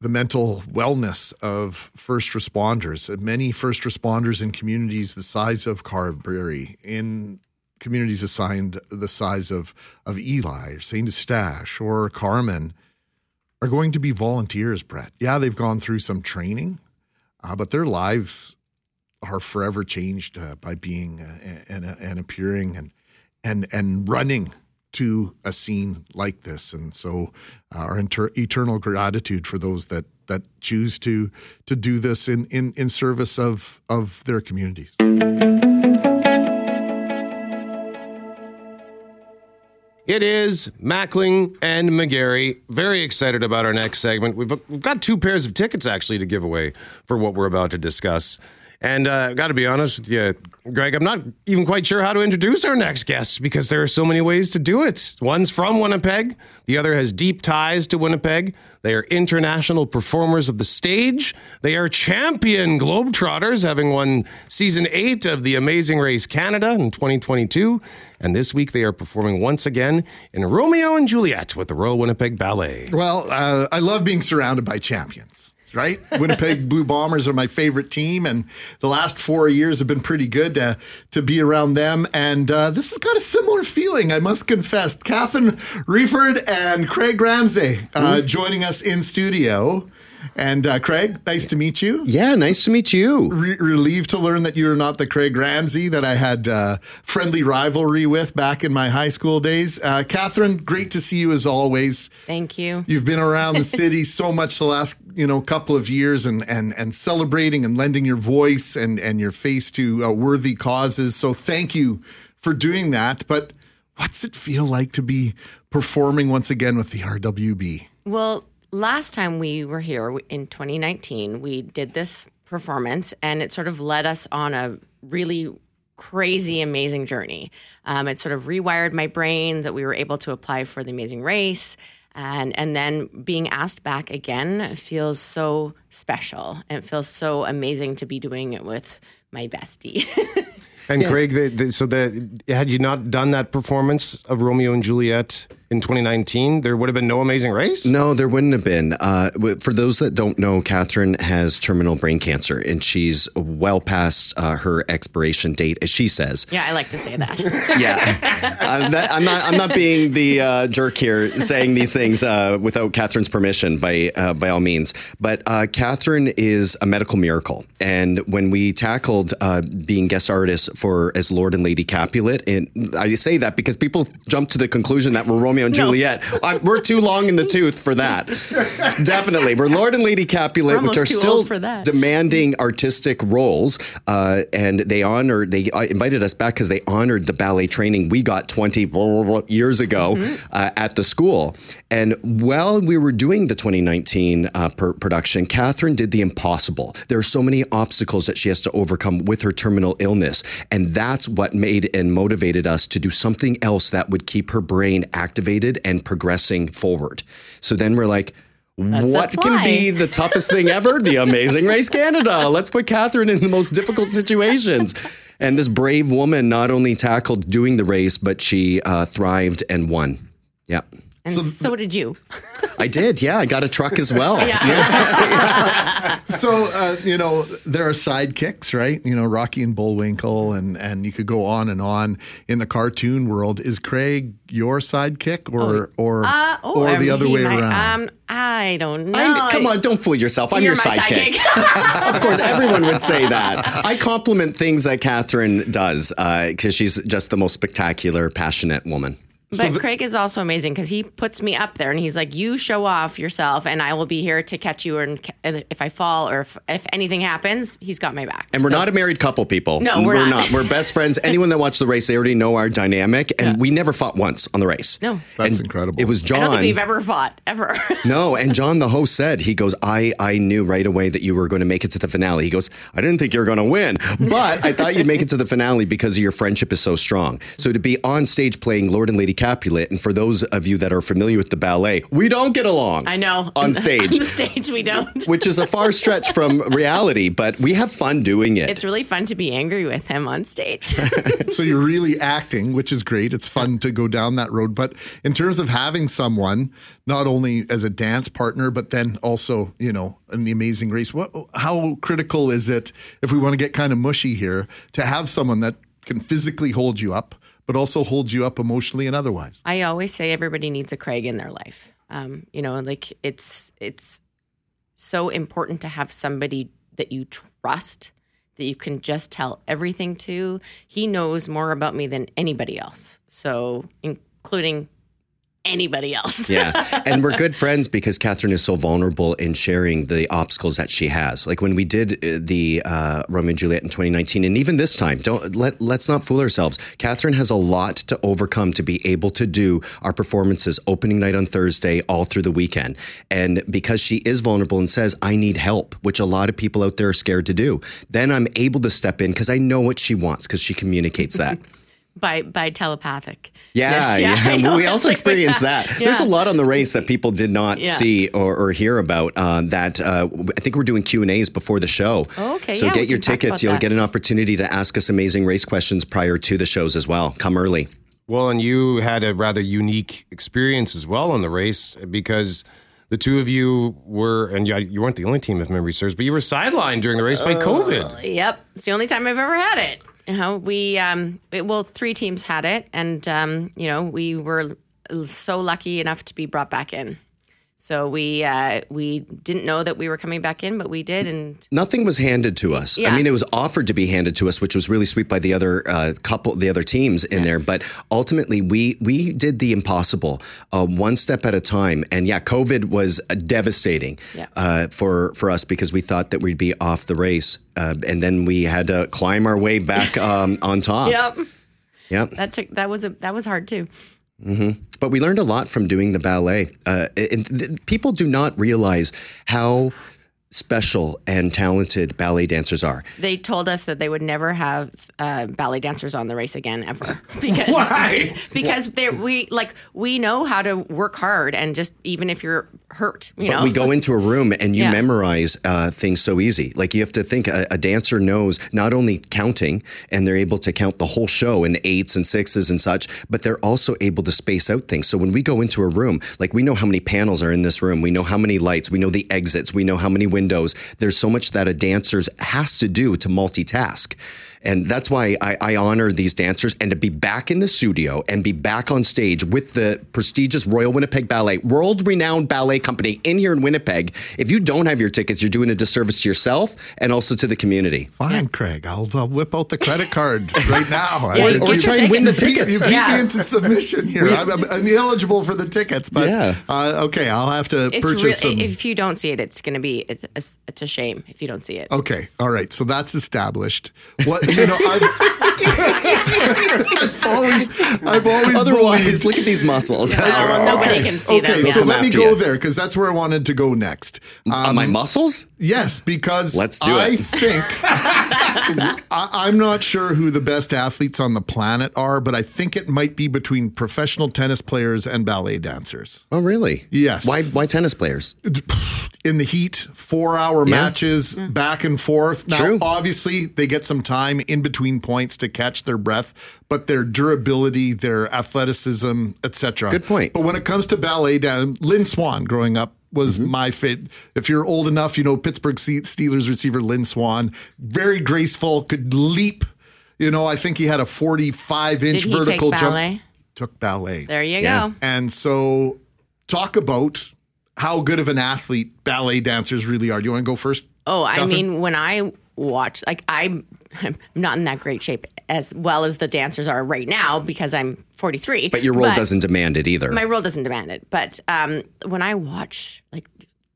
the mental wellness of first responders. Many first responders in communities the size of Carberry, in communities assigned the size of, of Elie or St. Eustache or Carman, are going to be volunteers, Brett. Yeah, they've gone through some training, uh, but their lives are forever changed uh, by being uh, and, and appearing and and and running to a scene like this. And so, uh, our inter- eternal gratitude for those that that choose to to do this in in, in service of of their communities. It is Mackling and McGarry. Very excited about our next segment. We've, we've got two pairs of tickets actually to give away for what we're about to discuss. And uh, got to be honest with you, Greg, I'm not even quite sure how to introduce our next guest because there are so many ways to do it. One's from Winnipeg, the other has deep ties to Winnipeg. They are international performers of the stage. They are champion Globetrotters, having won season eight of The Amazing Race Canada in 2022. And this week they are performing once again in Romeo and Juliet with the Royal Winnipeg Ballet. Well, uh, I love being surrounded by champions right? Winnipeg Blue Bombers are my favorite team, and the last four years have been pretty good to, to be around them. And uh, this has got a similar feeling, I must confess. Catherine Wreford and Craig Ramsay uh, joining us in studio. And uh, Craig, nice to meet you. Yeah, nice to meet you. Re- relieved to learn that you're not the Craig Ramsey that I had uh, friendly rivalry with back in my high school days. Uh, Catherine, great to see you as always. Thank you. You've been around the <laughs> city so much the last you know couple of years and and and celebrating and lending your voice and and your face to uh, worthy causes. So thank you for doing that. But what's it feel like to be performing once again with the RWB? Well, last time we were here in 2019, we did this performance, and it sort of led us on a really crazy, amazing journey. Um, it sort of rewired my brain that we were able to apply for the Amazing Race. And, and then being asked back again feels so special. It feels so amazing to be doing it with my bestie. <laughs> and yeah. Craig, the, the, so the, had you not done that performance of Romeo and Juliet in 2019, there would have been no Amazing Race? No, there wouldn't have been. Uh, for those that don't know, Catherine has terminal brain cancer and she's well past uh, her expiration date, as she says. Yeah, I like to say that. <laughs> yeah. I'm not, I'm not, I'm not being the uh, jerk here saying these things uh, without Catherine's permission by, uh, by all means. But uh, Catherine is a medical miracle. And when we tackled being guest artists for as Lord and Lady Capulet, and I say that because people jump to the conclusion that we're Romeo and Juliet. I, we're too long in the tooth for that. Definitely, we're Lord and Lady Capulet, We're which are still demanding artistic roles, uh, and they honor. They uh, invited us back because they honored the ballet training we got twenty years ago Mm-hmm. uh, at the school. And while we were doing the 2019 uh, per- production, Catherine did the impossible. There are so many obstacles that she has to overcome with her terminal illness, and that's what made and motivated us to do something else that would keep her brain activated and progressing forward. So then we're like. Let's what apply. can be the toughest thing ever? The <laughs> Amazing Race Canada. Let's put Catherine in the most difficult situations. And this brave woman not only tackled doing the race, but she uh, thrived and won. Yeah. And so, did you. I did. Yeah. I got a truck as well. <laughs> so uh, you know there are sidekicks, right? You know Rocky and Bullwinkle, and and you could go on and on in the cartoon world. Is Craig your sidekick, or or Uh, oh, or the um, other way might- around? Um, I don't know. I- come on, don't fool yourself. I'm You're your my sidekick. sidekick. <laughs> of course, everyone would say that. I compliment things that Catherine does because she's just the most spectacular, passionate woman. But Craig is also amazing because he puts me up there and he's like, "You show off yourself, and I will be here to catch you. And if I fall or if, if anything happens, he's got my back." And we're So- not a married couple, people. No, we're not. We're best friends. <laughs> Anyone that watched the race, they already know our dynamic, and we never fought once on the race. No. That's And incredible. It was I don't John. think we've ever fought ever. <laughs> no, and John, the host, said he goes, "I I knew right away that you were going to make it to the finale." He goes, "I didn't think you were going to win, but I thought you'd make it to the finale because your friendship is so strong." So to be on stage playing Lord and Lady Capulet, and for those of you that are familiar with the ballet, we don't get along. I know on <laughs> stage. on the stage, we don't. <laughs> which is a far stretch from <laughs> reality, but we have fun doing it. It's really fun to be angry with him on stage. so you're really acting, which is great. It's fun to go down that road. But in terms of having someone, not only as a dance partner, but then also, you know, in the amazing race, what how critical is it if we want to get kind of mushy here to have someone that can physically hold you up, but also holds you up emotionally and otherwise? I always say everybody needs a Craig in their life. Um, you know, like it's it's so important to have somebody that you trust that you can just tell everything to. He knows more about me than anybody else. So, including anybody else. yeah. <laughs> And we're good friends because Catherine is so vulnerable in sharing the obstacles that she has. Like when we did uh, the uh, Romeo and Juliet in 2019, and even this time, don't let let's not fool ourselves. Catherine has a lot to overcome to be able to do our performances opening night on Thursday all through the weekend. And because she is vulnerable and says, I need help, which a lot of people out there are scared to do, then I'm able to step in because I know what she wants because she communicates that. <laughs> by by telepathic. Yeah, Yes, yeah. <laughs> I know. We also It's like- experienced that. There's a lot on the race that people did not Yeah. see or, or hear about. Uh, that uh, I think we're doing Q and A's before the show. Oh, okay, So yeah, get your tickets. You'll that. get an opportunity to ask us amazing race questions prior to the shows as well. Come early. Well, and you had a rather unique experience as well on the race because the two of you were, and you, you weren't the only team, if memory serves, but you were sidelined during the race by COVID. Yep, it's the only time I've ever had it. You know, we um, it, well, three teams had it, and um, you know, we were so lucky enough to be brought back in. So we uh, we didn't know that we were coming back in, but we did, and Nothing was handed to us. Yeah. I mean, it was offered to be handed to us, which was really sweet by the other uh, couple, the other teams in there. But ultimately, we we did the impossible, uh, one step at a time. And yeah, COVID was uh, devastating Yeah. uh, for for us because we thought that we'd be off the race, uh, and then we had to climb our way back um, on top. <laughs> yep, Yep. that took that was a that was hard too. hmm But we learned a lot from doing the ballet. Uh, and th- people do not realize how special and talented ballet dancers are. They told us that they would never have uh, ballet dancers on the race again ever <laughs> <laughs> because Why? <laughs> because we like we know how to work hard and just even if you're hurt, you but know. we go into a room and you Yeah. memorize uh, things so easy. Like you have to think a, a dancer knows not only counting and they're able to count the whole show in eights and sixes and such, but they're also able to space out things. So when we go into a room, like we know how many panels are in this room, we know how many lights, we know the exits, we know how many windows. There's so much that a dancer has to do to multitask. And that's why I, I honor these dancers and to be back in the studio and be back on stage with the prestigious Royal Winnipeg Ballet, world renowned ballet company in here in Winnipeg. If you don't have your tickets, you're doing a disservice to yourself and also to the community. Fine, Craig. I'll, I'll whip out the credit card right now. <laughs> Yeah, I- or you try beat- and win the you beat- tickets. You beat Yeah. me <laughs> into submission here. I'm, I'm ineligible for the tickets, but Yeah. uh, okay, I'll have to It's purchase really, some. if you don't see it, it's going to be it's a, it's a shame if you don't see it. Okay, all right. So that's established. What you know, I've, I've always, I've always Otherwise, believed- look at these muscles. Well, nobody can see okay, them. so let me go you. there because that's where I wanted to go next. Uh, my muscles? Yes, because Let's do I it. think I, I'm not sure who the best athletes on the planet are, but I think it might be between professional tennis players and ballet dancers. Oh, really? Yes. Why? Why tennis players? In the heat, four hour Yeah. matches, back and forth. Now, True. obviously, they get some time in between points to catch their breath, but their durability, their athleticism, etc. Good point. But when it comes to ballet, down Lynn Swann, growing up, was Mm-hmm. my fit. If you're old enough, you know Pittsburgh Steelers receiver Lynn Swann, very graceful, could leap. You know, I think he had a 45 inch Did he take vertical ballet? jump. Took ballet. There you Yeah. go. And so, talk about how good of an athlete ballet dancers really are. Do you want to go first? Oh, I Catherine? mean, when I watch, like, I'm, I'm not in that great shape as well as the dancers are right now because I'm 43. But your role doesn't demand it either. My role doesn't demand it. But um, when I watch, like,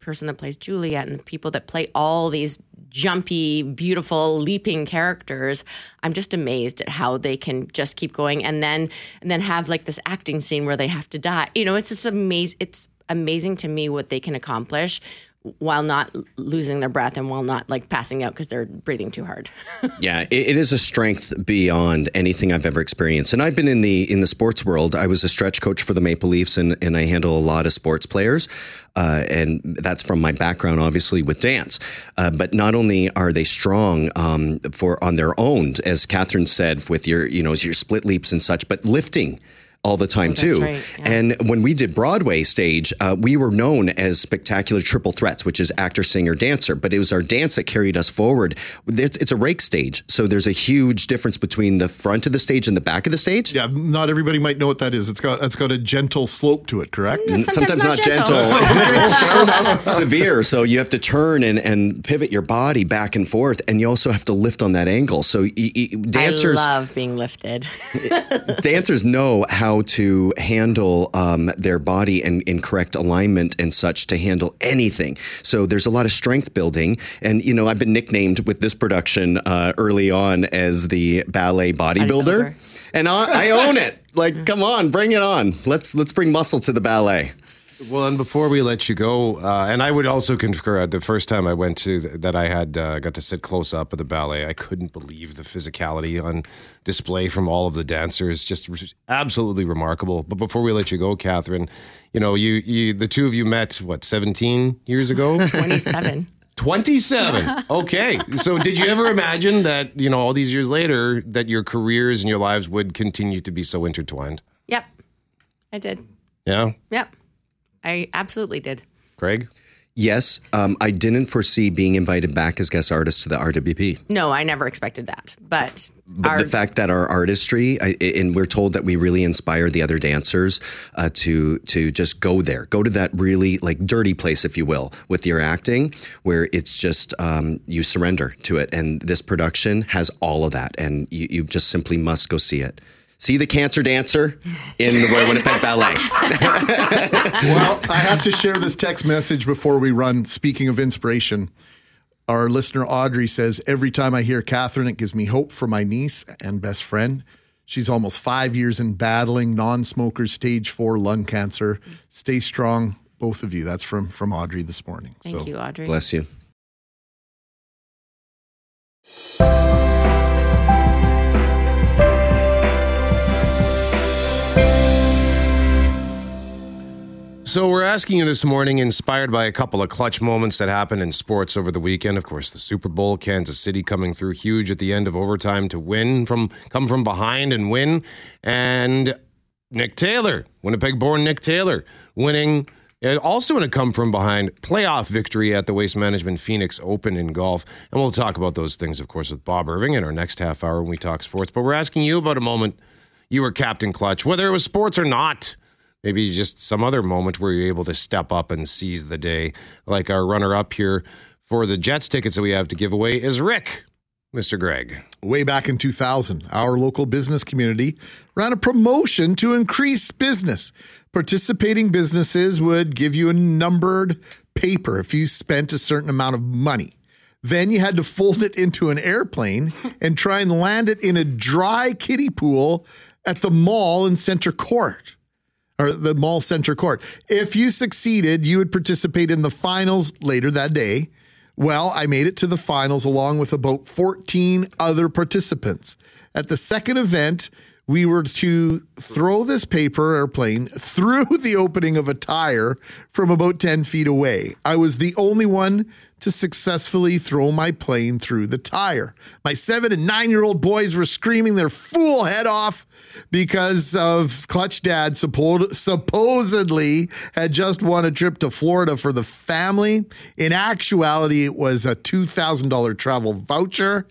person that plays Juliet and the people that play all these jumpy, beautiful, leaping characters, I'm just amazed at how they can just keep going and then and then have like this acting scene where they have to die. You know, it's just amazing. It's amazing to me what they can accomplish while not losing their breath and while not like passing out because they're breathing too hard. <laughs> Yeah, it, it is a strength beyond anything I've ever experienced. And I've been in the in the sports world. I was a stretch coach for the Maple Leafs, and and I handle a lot of sports players, uh, and that's from my background, obviously with dance. Uh, but not only are they strong um, for on their own, as Catherine said, with your you know your split leaps and such, but lifting all the time Oh, too. right, yeah. And when we did Broadway stage, uh, we were known as spectacular triple threats, which is actor, singer, dancer. But it was our dance that carried us forward. It's it's a rake stage, so there's a huge difference between the front of the stage and the back of the stage. Yeah, not everybody might know what that is. It's got it's got a gentle slope to it, correct? And Sometimes not gentle. <laughs> <laughs> severe. So you have to turn and, and pivot your body back and forth, and you also have to lift on that angle. So y- y- dancers, I love being lifted. <laughs> dancers know how to handle um, their body and in correct alignment and such to handle anything. So there's a lot of strength building, and you know I've been nicknamed with this production uh, early on as the ballet bodybuilder, Bodybuilder. and I, I own it. Like, come on, bring it on. Let's let's bring muscle to the ballet. Well, and before we let you go, uh, and I would also concur. uh, The first time I went to th- that, I had uh, got to sit close up at the ballet. I couldn't believe the physicality on display from all of the dancers. Just r- absolutely remarkable. But before we let you go, Catherine, you know, you, you the two of you met what seventeen years ago. <laughs> 27. 27. <laughs> Okay. So did you ever imagine that, you know, all these years later that your careers and your lives would continue to be so intertwined? Yep. I did. Yeah. Yep. I absolutely did. Craig? Yes, um, I didn't foresee being invited back as guest artist to the RWB. No, I never expected that. But, But our, the fact that our artistry, I, and we're told that we really inspire the other dancers uh, to to just go there, go to that really like dirty place, if you will, with your acting, where it's just um, you surrender to it. And this production has all of that, and you, you just simply must go see it. See the Cancer Dancer in the Royal Winnipeg Ballet. <laughs> well, I have to share this text message before we run. Speaking of inspiration, our listener Audrey says, Every time I hear Catherine, it gives me hope for my niece and best friend. She's almost five years in battling non smoker stage four lung cancer. Stay strong, both of you. That's from, from Audrey this morning. thank you, Audrey. Bless you. So we're asking you this morning, inspired by a couple of clutch moments that happened in sports over the weekend. Of course, the Super Bowl, Kansas City coming through huge at the end of overtime to win from come from behind and win, and Nick Taylor, Winnipeg-born Nick Taylor, winning And also in a come from behind playoff victory at the Waste Management Phoenix Open in golf. And we'll talk about those things, of course, with Bob Irving in our next half hour when we talk sports. But we're asking you about a moment you were Captain Clutch, whether it was sports or not. Maybe just some other moment where you're able to step up and seize the day. Like our runner up here for the Jets tickets that we have to give away is Rick. Mr. Greg. Way back in 2000, our local business community ran a promotion to increase business. Participating businesses would give you a numbered paper if you spent a certain amount of money. Then you had to fold it into an airplane and try and land it in a dry kiddie pool at the mall in Center Court or the mall center court. If you succeeded, you would participate in the finals later that day. Well, I made it to the finals along with about 14 other participants. At the second event, we were to throw this paper airplane through <laughs> the opening of a tire from about 10 feet away. I was the only one to successfully throw my plane through the tire. My seven and nine year old boys were screaming their fool head off because of Clutch Dad suppo- supposedly had just won a trip to Florida for the family. In actuality, it was a $2,000 travel voucher.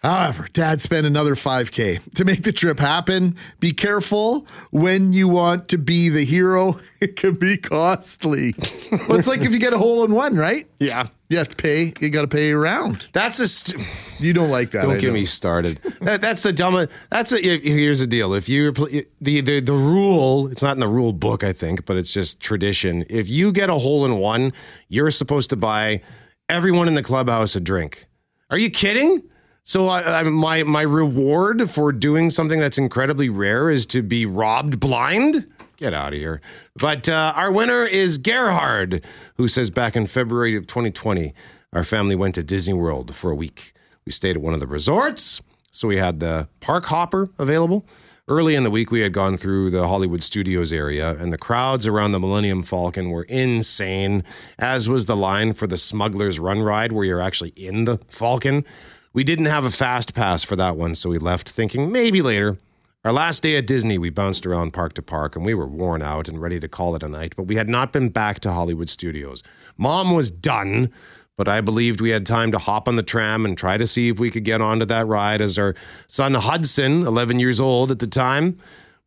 However, dad spent another 5K to make the trip happen. Be careful when you want to be the hero. <laughs> It can be costly. well, it's like if you get a hole in one, right? Yeah. You have to pay, you got to pay around. That's a. St- you don't like that. Don't I get know. me started. <laughs> that, that's the dumb. That's a, here's the deal. If you the, the the rule, it's not in the rule book, I think, but it's just tradition. If you get a hole in one, you're supposed to buy everyone in the clubhouse a drink. Are you kidding? So I, I, my my reward for doing something that's incredibly rare is to be robbed blind. Get out of here. But uh, our winner is Gerhard, who says back in February of 2020, our family went to Disney World for a week. We stayed at one of the resorts, so we had the park hopper available. Early in the week, we had gone through the Hollywood Studios area, and the crowds around the Millennium Falcon were insane, as was the line for the Smuggler's Run ride, where you're actually in the Falcon. We didn't have a fast pass for that one, so we left thinking maybe later. Our last day at Disney, we bounced around park to park and we were worn out and ready to call it a night, but we had not been back to Hollywood Studios. Mom was done, but I believed we had time to hop on the tram and try to see if we could get onto that ride as our son Hudson, 11 years old at the time,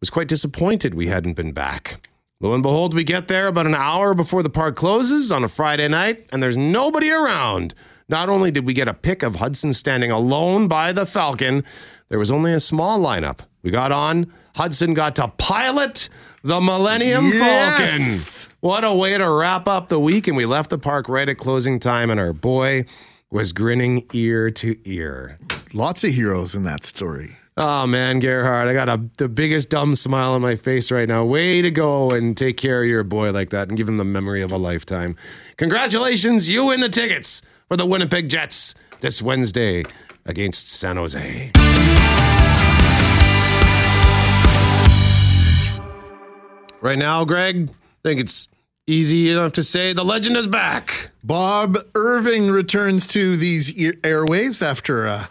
was quite disappointed we hadn't been back. Lo and behold, we get there about an hour before the park closes on a Friday night and there's nobody around. Not only did we get a pic of Hudson standing alone by the Falcon, there was only a small lineup. We got on. Hudson got to pilot the Millennium Yes! Falcon. What a way to wrap up the week. And we left the park right at closing time, and our boy was grinning ear to ear. Lots of heroes in that story. Oh man, Gerhard, I got a, the biggest dumb smile on my face right now. Way to go and take care of your boy like that and give him the memory of a lifetime. Congratulations, you win the tickets for the Winnipeg Jets this Wednesday against San Jose. Right now, Greg, I think it's easy enough to say the legend is back. Bob Irving returns to these airwaves after, uh,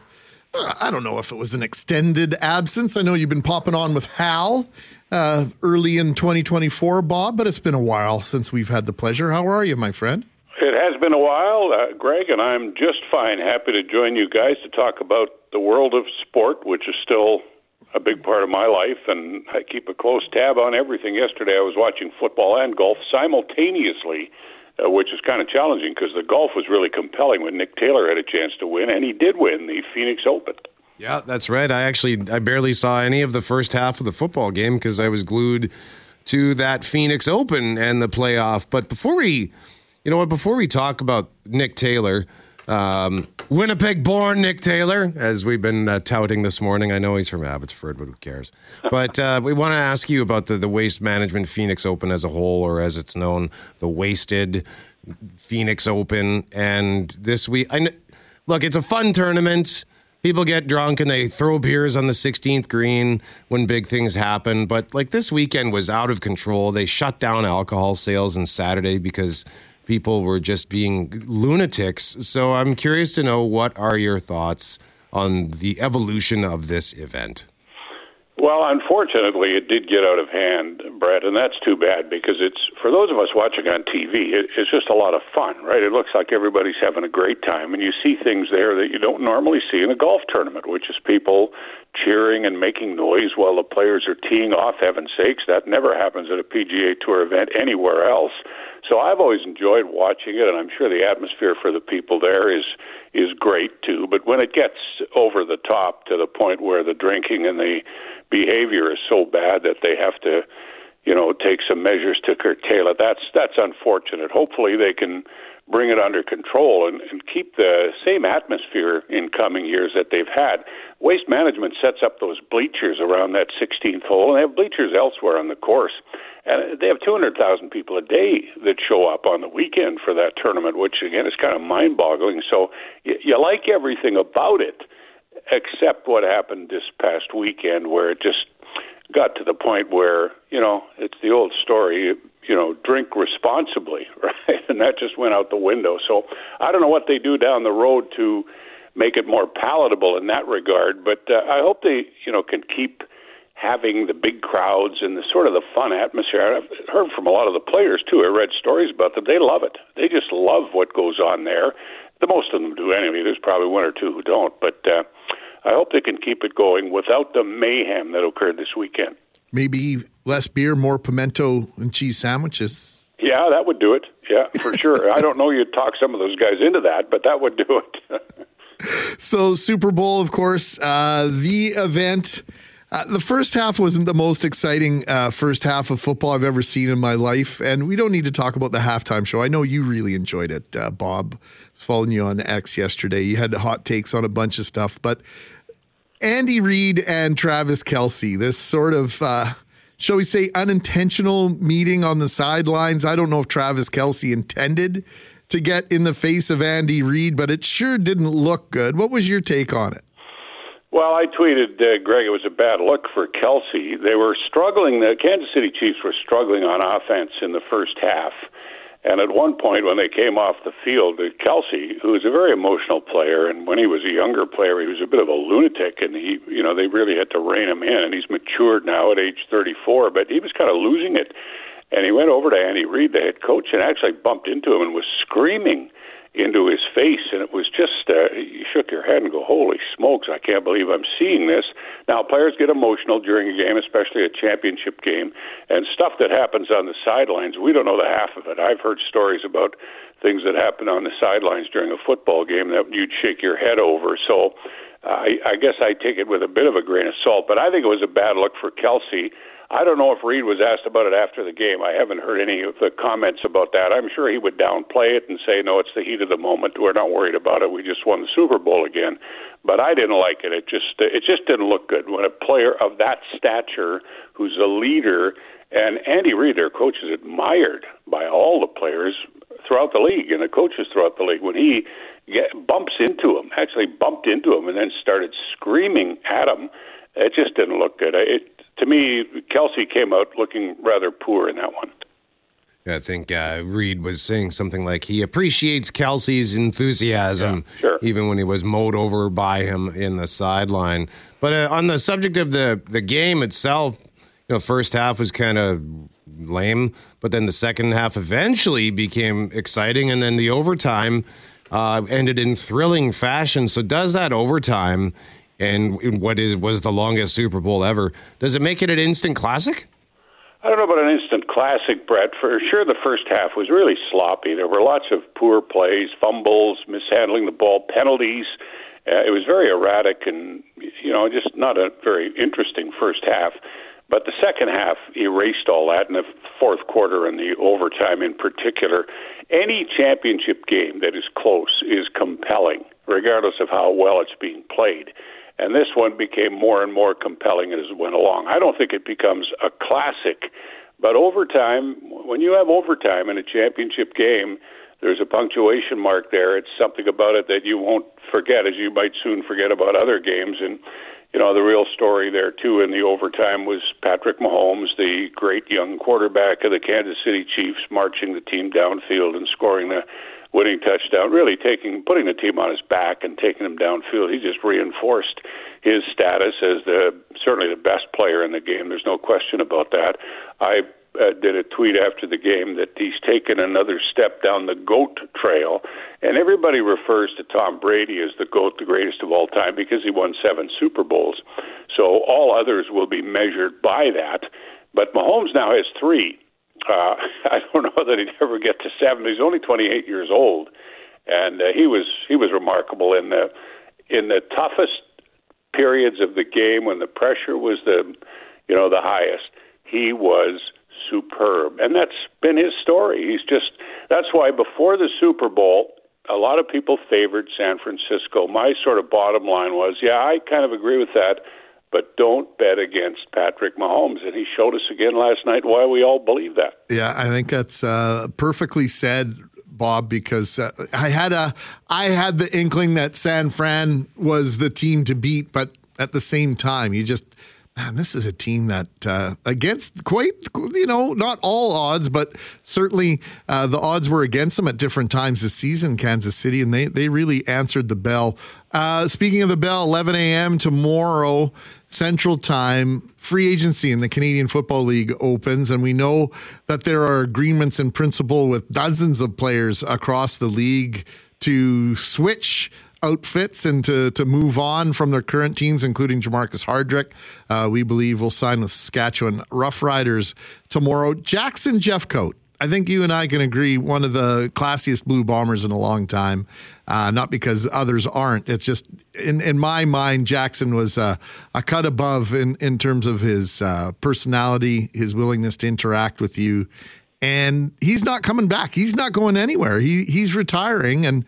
I don't know if it was an extended absence. I know you've been popping on with Hal uh, early in 2024, Bob, but it's been a while since we've had the pleasure. How are you, my friend? It has been a while, uh, Greg, and I'm just fine. Happy to join you guys to talk about the world of sport, which is still a big part of my life, and I keep a close tab on everything. Yesterday, I was watching football and golf simultaneously, uh, which is kind of challenging because the golf was really compelling when Nick Taylor had a chance to win, and he did win the Phoenix Open. Yeah, that's right. I actually I barely saw any of the first half of the football game because I was glued to that Phoenix Open and the playoff. But before we, you know what, before we talk about Nick Taylor, um, Winnipeg born Nick Taylor, as we've been uh, touting this morning. I know he's from Abbotsford, but who cares? But uh, we want to ask you about the, the Waste Management Phoenix Open as a whole, or as it's known, the Wasted Phoenix Open. And this week, I kn- look, it's a fun tournament. People get drunk and they throw beers on the 16th green when big things happen. But like this weekend was out of control. They shut down alcohol sales on Saturday because people were just being lunatics. So I'm curious to know what are your thoughts on the evolution of this event? Well, unfortunately, it did get out of hand, Brett, and that's too bad because it's for those of us watching on TV, it, it's just a lot of fun, right? It looks like everybody's having a great time, and you see things there that you don't normally see in a golf tournament, which is people cheering and making noise while the players are teeing off. Heaven's sakes, that never happens at a PGA Tour event anywhere else. So I've always enjoyed watching it, and I'm sure the atmosphere for the people there is is great too. But when it gets over the top to the point where the drinking and the behavior is so bad that they have to, you know, take some measures to curtail it. That's that's unfortunate. Hopefully, they can bring it under control and, and keep the same atmosphere in coming years that they've had. Waste Management sets up those bleachers around that 16th hole, and they have bleachers elsewhere on the course. And they have 200,000 people a day that show up on the weekend for that tournament, which again is kind of mind boggling. So you, you like everything about it except what happened this past weekend, where it just got to the point where you know it's the old story. You know, drink responsibly, <laughs> right? And that just went out the window. So I don't know what they do down the road to make it more palatable in that regard, but uh, I hope they you know can keep having the big crowds and the sort of the fun atmosphere. I've heard from a lot of the players too. I read stories about them. They love it. They just love what goes on there. The most of them do anyway. There's probably one or two who don't, but uh, I hope they can keep it going without the mayhem that occurred this weekend. Maybe less beer, more pimento and cheese sandwiches. Yeah, that would do it. Yeah, for <laughs> sure. I don't know you'd talk some of those guys into that, but that would do it. <laughs> so, Super Bowl, of course, uh, the event. Uh, the first half wasn't the most exciting uh, first half of football I've ever seen in my life, and we don't need to talk about the halftime show. I know you really enjoyed it, uh, Bob. I was following you on X yesterday. You had hot takes on a bunch of stuff, but Andy Reid and Travis Kelce, this sort of, uh, shall we say, unintentional meeting on the sidelines. I don't know if Travis Kelce intended to get in the face of Andy Reid, but it sure didn't look good. What was your take on it? Well, I tweeted, uh, Greg, it was a bad look for Kelce. They were struggling, the Kansas City Chiefs were struggling on offense in the first half. And at one point, when they came off the field, Kelce, who was a very emotional player, and when he was a younger player, he was a bit of a lunatic, and he, you know, they really had to rein him in. And he's matured now at age 34, but he was kind of losing it. And he went over to Andy Reid, the head coach, and actually bumped into him and was screaming into his face, and it was just uh, you shook your head and go, "Holy smokes! I can't believe I'm seeing this." Now, players get emotional during a game, especially a championship game, and stuff that happens on the sidelines. We don't know the half of it. I've heard stories about things that happen on the sidelines during a football game that you'd shake your head over. So. I, I guess I take it with a bit of a grain of salt, but I think it was a bad look for Kelce I don't know if Reid was asked about it after the game. I haven't heard any of the comments about that. I'm sure he would downplay it and say, "No, it's the heat of the moment. We're not worried about it. We just won the Super Bowl again." But I didn't like it. It just it just didn't look good when a player of that stature, who's a leader, and Andy Reid, their coach, is admired by all the players throughout the league and the coaches throughout the league. When he get, bumps into him, actually bumped into him, and then started screaming at him, it just didn't look good. It to me, Kelce came out looking rather poor in that one. I think uh, Reid was saying something like he appreciates Kelce's enthusiasm, yeah, sure. even when he was mowed over by him in the sideline. But uh, on the subject of the the game itself, you know, first half was kind of lame, but then the second half eventually became exciting, and then the overtime uh, ended in thrilling fashion. So, does that overtime? And what is was the longest Super Bowl ever. Does it make it an instant classic? I don't know about an instant classic, Brett. For sure, the first half was really sloppy. There were lots of poor plays, fumbles, mishandling the ball, penalties. Uh, it was very erratic and, you know, just not a very interesting first half. But the second half erased all that in the fourth quarter and the overtime in particular. Any championship game that is close is compelling, regardless of how well it's being played. And this one became more and more compelling as it went along. I don't think it becomes a classic, but overtime, when you have overtime in a championship game, there's a punctuation mark there. It's something about it that you won't forget, as you might soon forget about other games. And you know, the real story there too in the overtime was Patrick Mahomes, the great young quarterback of the Kansas City Chiefs, marching the team downfield and scoring the winning touchdown, really taking putting the team on his back and taking them downfield. He just reinforced his status as the certainly the best player in the game. There's no question about that. I uh, did a tweet after the game that he's taken another step down the GOAT trail. And everybody refers to Tom Brady as the GOAT, the greatest of all time, because he won seven Super Bowls. So all others will be measured by that. But Mahomes now has three. Uh, <laughs> I don't know that he'd ever get to seven. He's only 28 years old, and uh, he was he was remarkable in the in the toughest periods of the game when the pressure was the you know the highest. He was superb. And that's been his story. He's just, that's why before the Super Bowl, a lot of people favored San Francisco. My sort of bottom line was, yeah, I kind of agree with that, but don't bet against Patrick Mahomes. And he showed us again last night why we all believe that. Yeah, I think that's uh, perfectly said. Bob, because uh, I had a I had the inkling that San Fran was the team to beat, but at the same time, you just man, this is a team that uh, against quite, you know, not all odds, but certainly uh, the odds were against them at different times this season, Kansas City, and they, they really answered the bell. Uh, speaking of the bell, 11 a.m. tomorrow, Central Time, free agency in the Canadian Football League opens, and we know that there are agreements in principle with dozens of players across the league to switch outfits and to, to move on from their current teams, including Jermarcus Hardrick. Uh, we believe will sign with Saskatchewan Roughriders tomorrow. Jackson Jeffcoat. I think you and I can agree one of the classiest blue bombers in a long time. Uh, not because others aren't. It's just in in my mind, Jackson was uh, a cut above in in terms of his uh, personality, his willingness to interact with you, and he's not coming back. He's not going anywhere. He he's retiring, and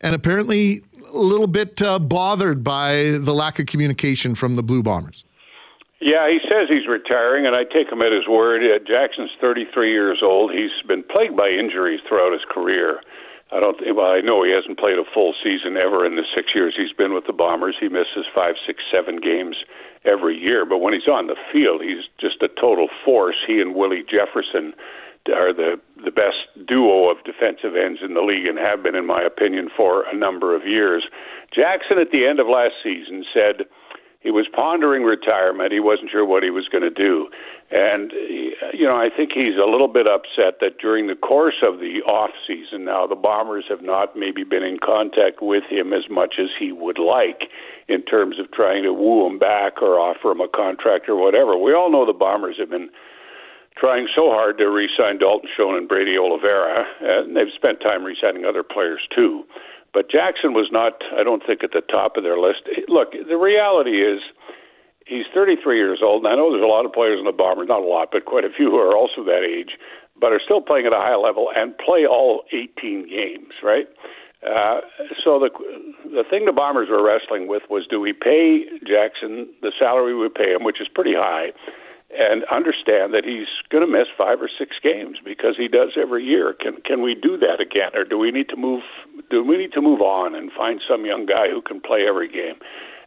and apparently a little bit uh, bothered by the lack of communication from the Blue Bombers. Yeah, he says he's retiring, and I take him at his word. Uh, Jackson's 33 years old. He's been plagued by injuries throughout his career. I don't. Well, I know he hasn't played a full season ever in the six years he's been with the Bombers. He misses five, six, seven games every year. But when he's on the field, he's just a total force. He and Willie Jefferson are the the best duo of defensive ends in the league and have been, in my opinion, for a number of years. Jackson, at the end of last season, said he was pondering retirement. He wasn't sure what he was going to do, and you know, I think he's a little bit upset that during the course of the off season, now the Bombers have not maybe been in contact with him as much as he would like in terms of trying to woo him back or offer him a contract or whatever. We all know the Bombers have been trying so hard to re-sign Dalton Schoen and Brady Oliveira, and they've spent time re-signing other players too. But Jackson was not, I don't think, at the top of their list. Look, the reality is he's 33 years old, and I know there's a lot of players in the Bombers, not a lot, but quite a few who are also that age, but are still playing at a high level and play all 18 games, right? Uh, so the the thing the Bombers were wrestling with was, do we pay Jackson the salary we pay him, which is pretty high? And understand that he's going to miss five or six games because he does every year. Can can we do that again, or do we need to move? Do we need to move on and find some young guy who can play every game?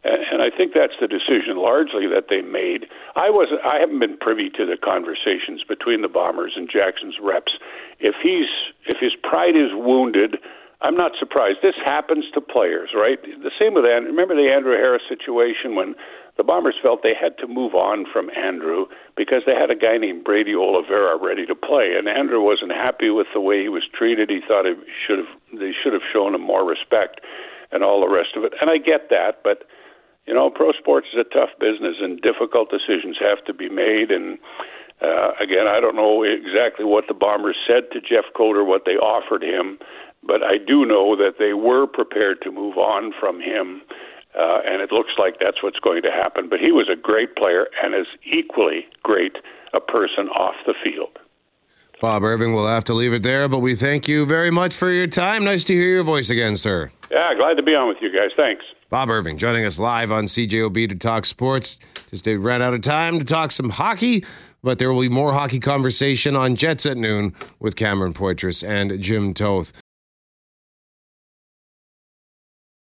And, and I think that's the decision largely that they made. I was I haven't been privy to the conversations between the Bombers and Jackson's reps. If he's if his pride is wounded. I'm not surprised. This happens to players, right? The same with Andrew. Remember the Andrew Harris situation when the Bombers felt they had to move on from Andrew because they had a guy named Brady Oliveira ready to play, and Andrew wasn't happy with the way he was treated. He thought should have they should have shown him more respect, and all the rest of it. And I get that, but you know, pro sports is a tough business, and difficult decisions have to be made. And uh, again, I don't know exactly what the Bombers said to Jeffcoat, what they offered him, but I do know that they were prepared to move on from him uh, and it looks like that's what's going to happen. But he was a great player and is equally great a person off the field. Bob Irving, we'll have to leave it there, but we thank you very much for your time. Nice to hear your voice again, sir. Yeah, glad to be on with you guys. Thanks. Bob Irving joining us live on CJOB to talk sports. Just ran out of time to talk some hockey, but there will be more hockey conversation on Jets at noon with Cameron Poitras and Jim Toth.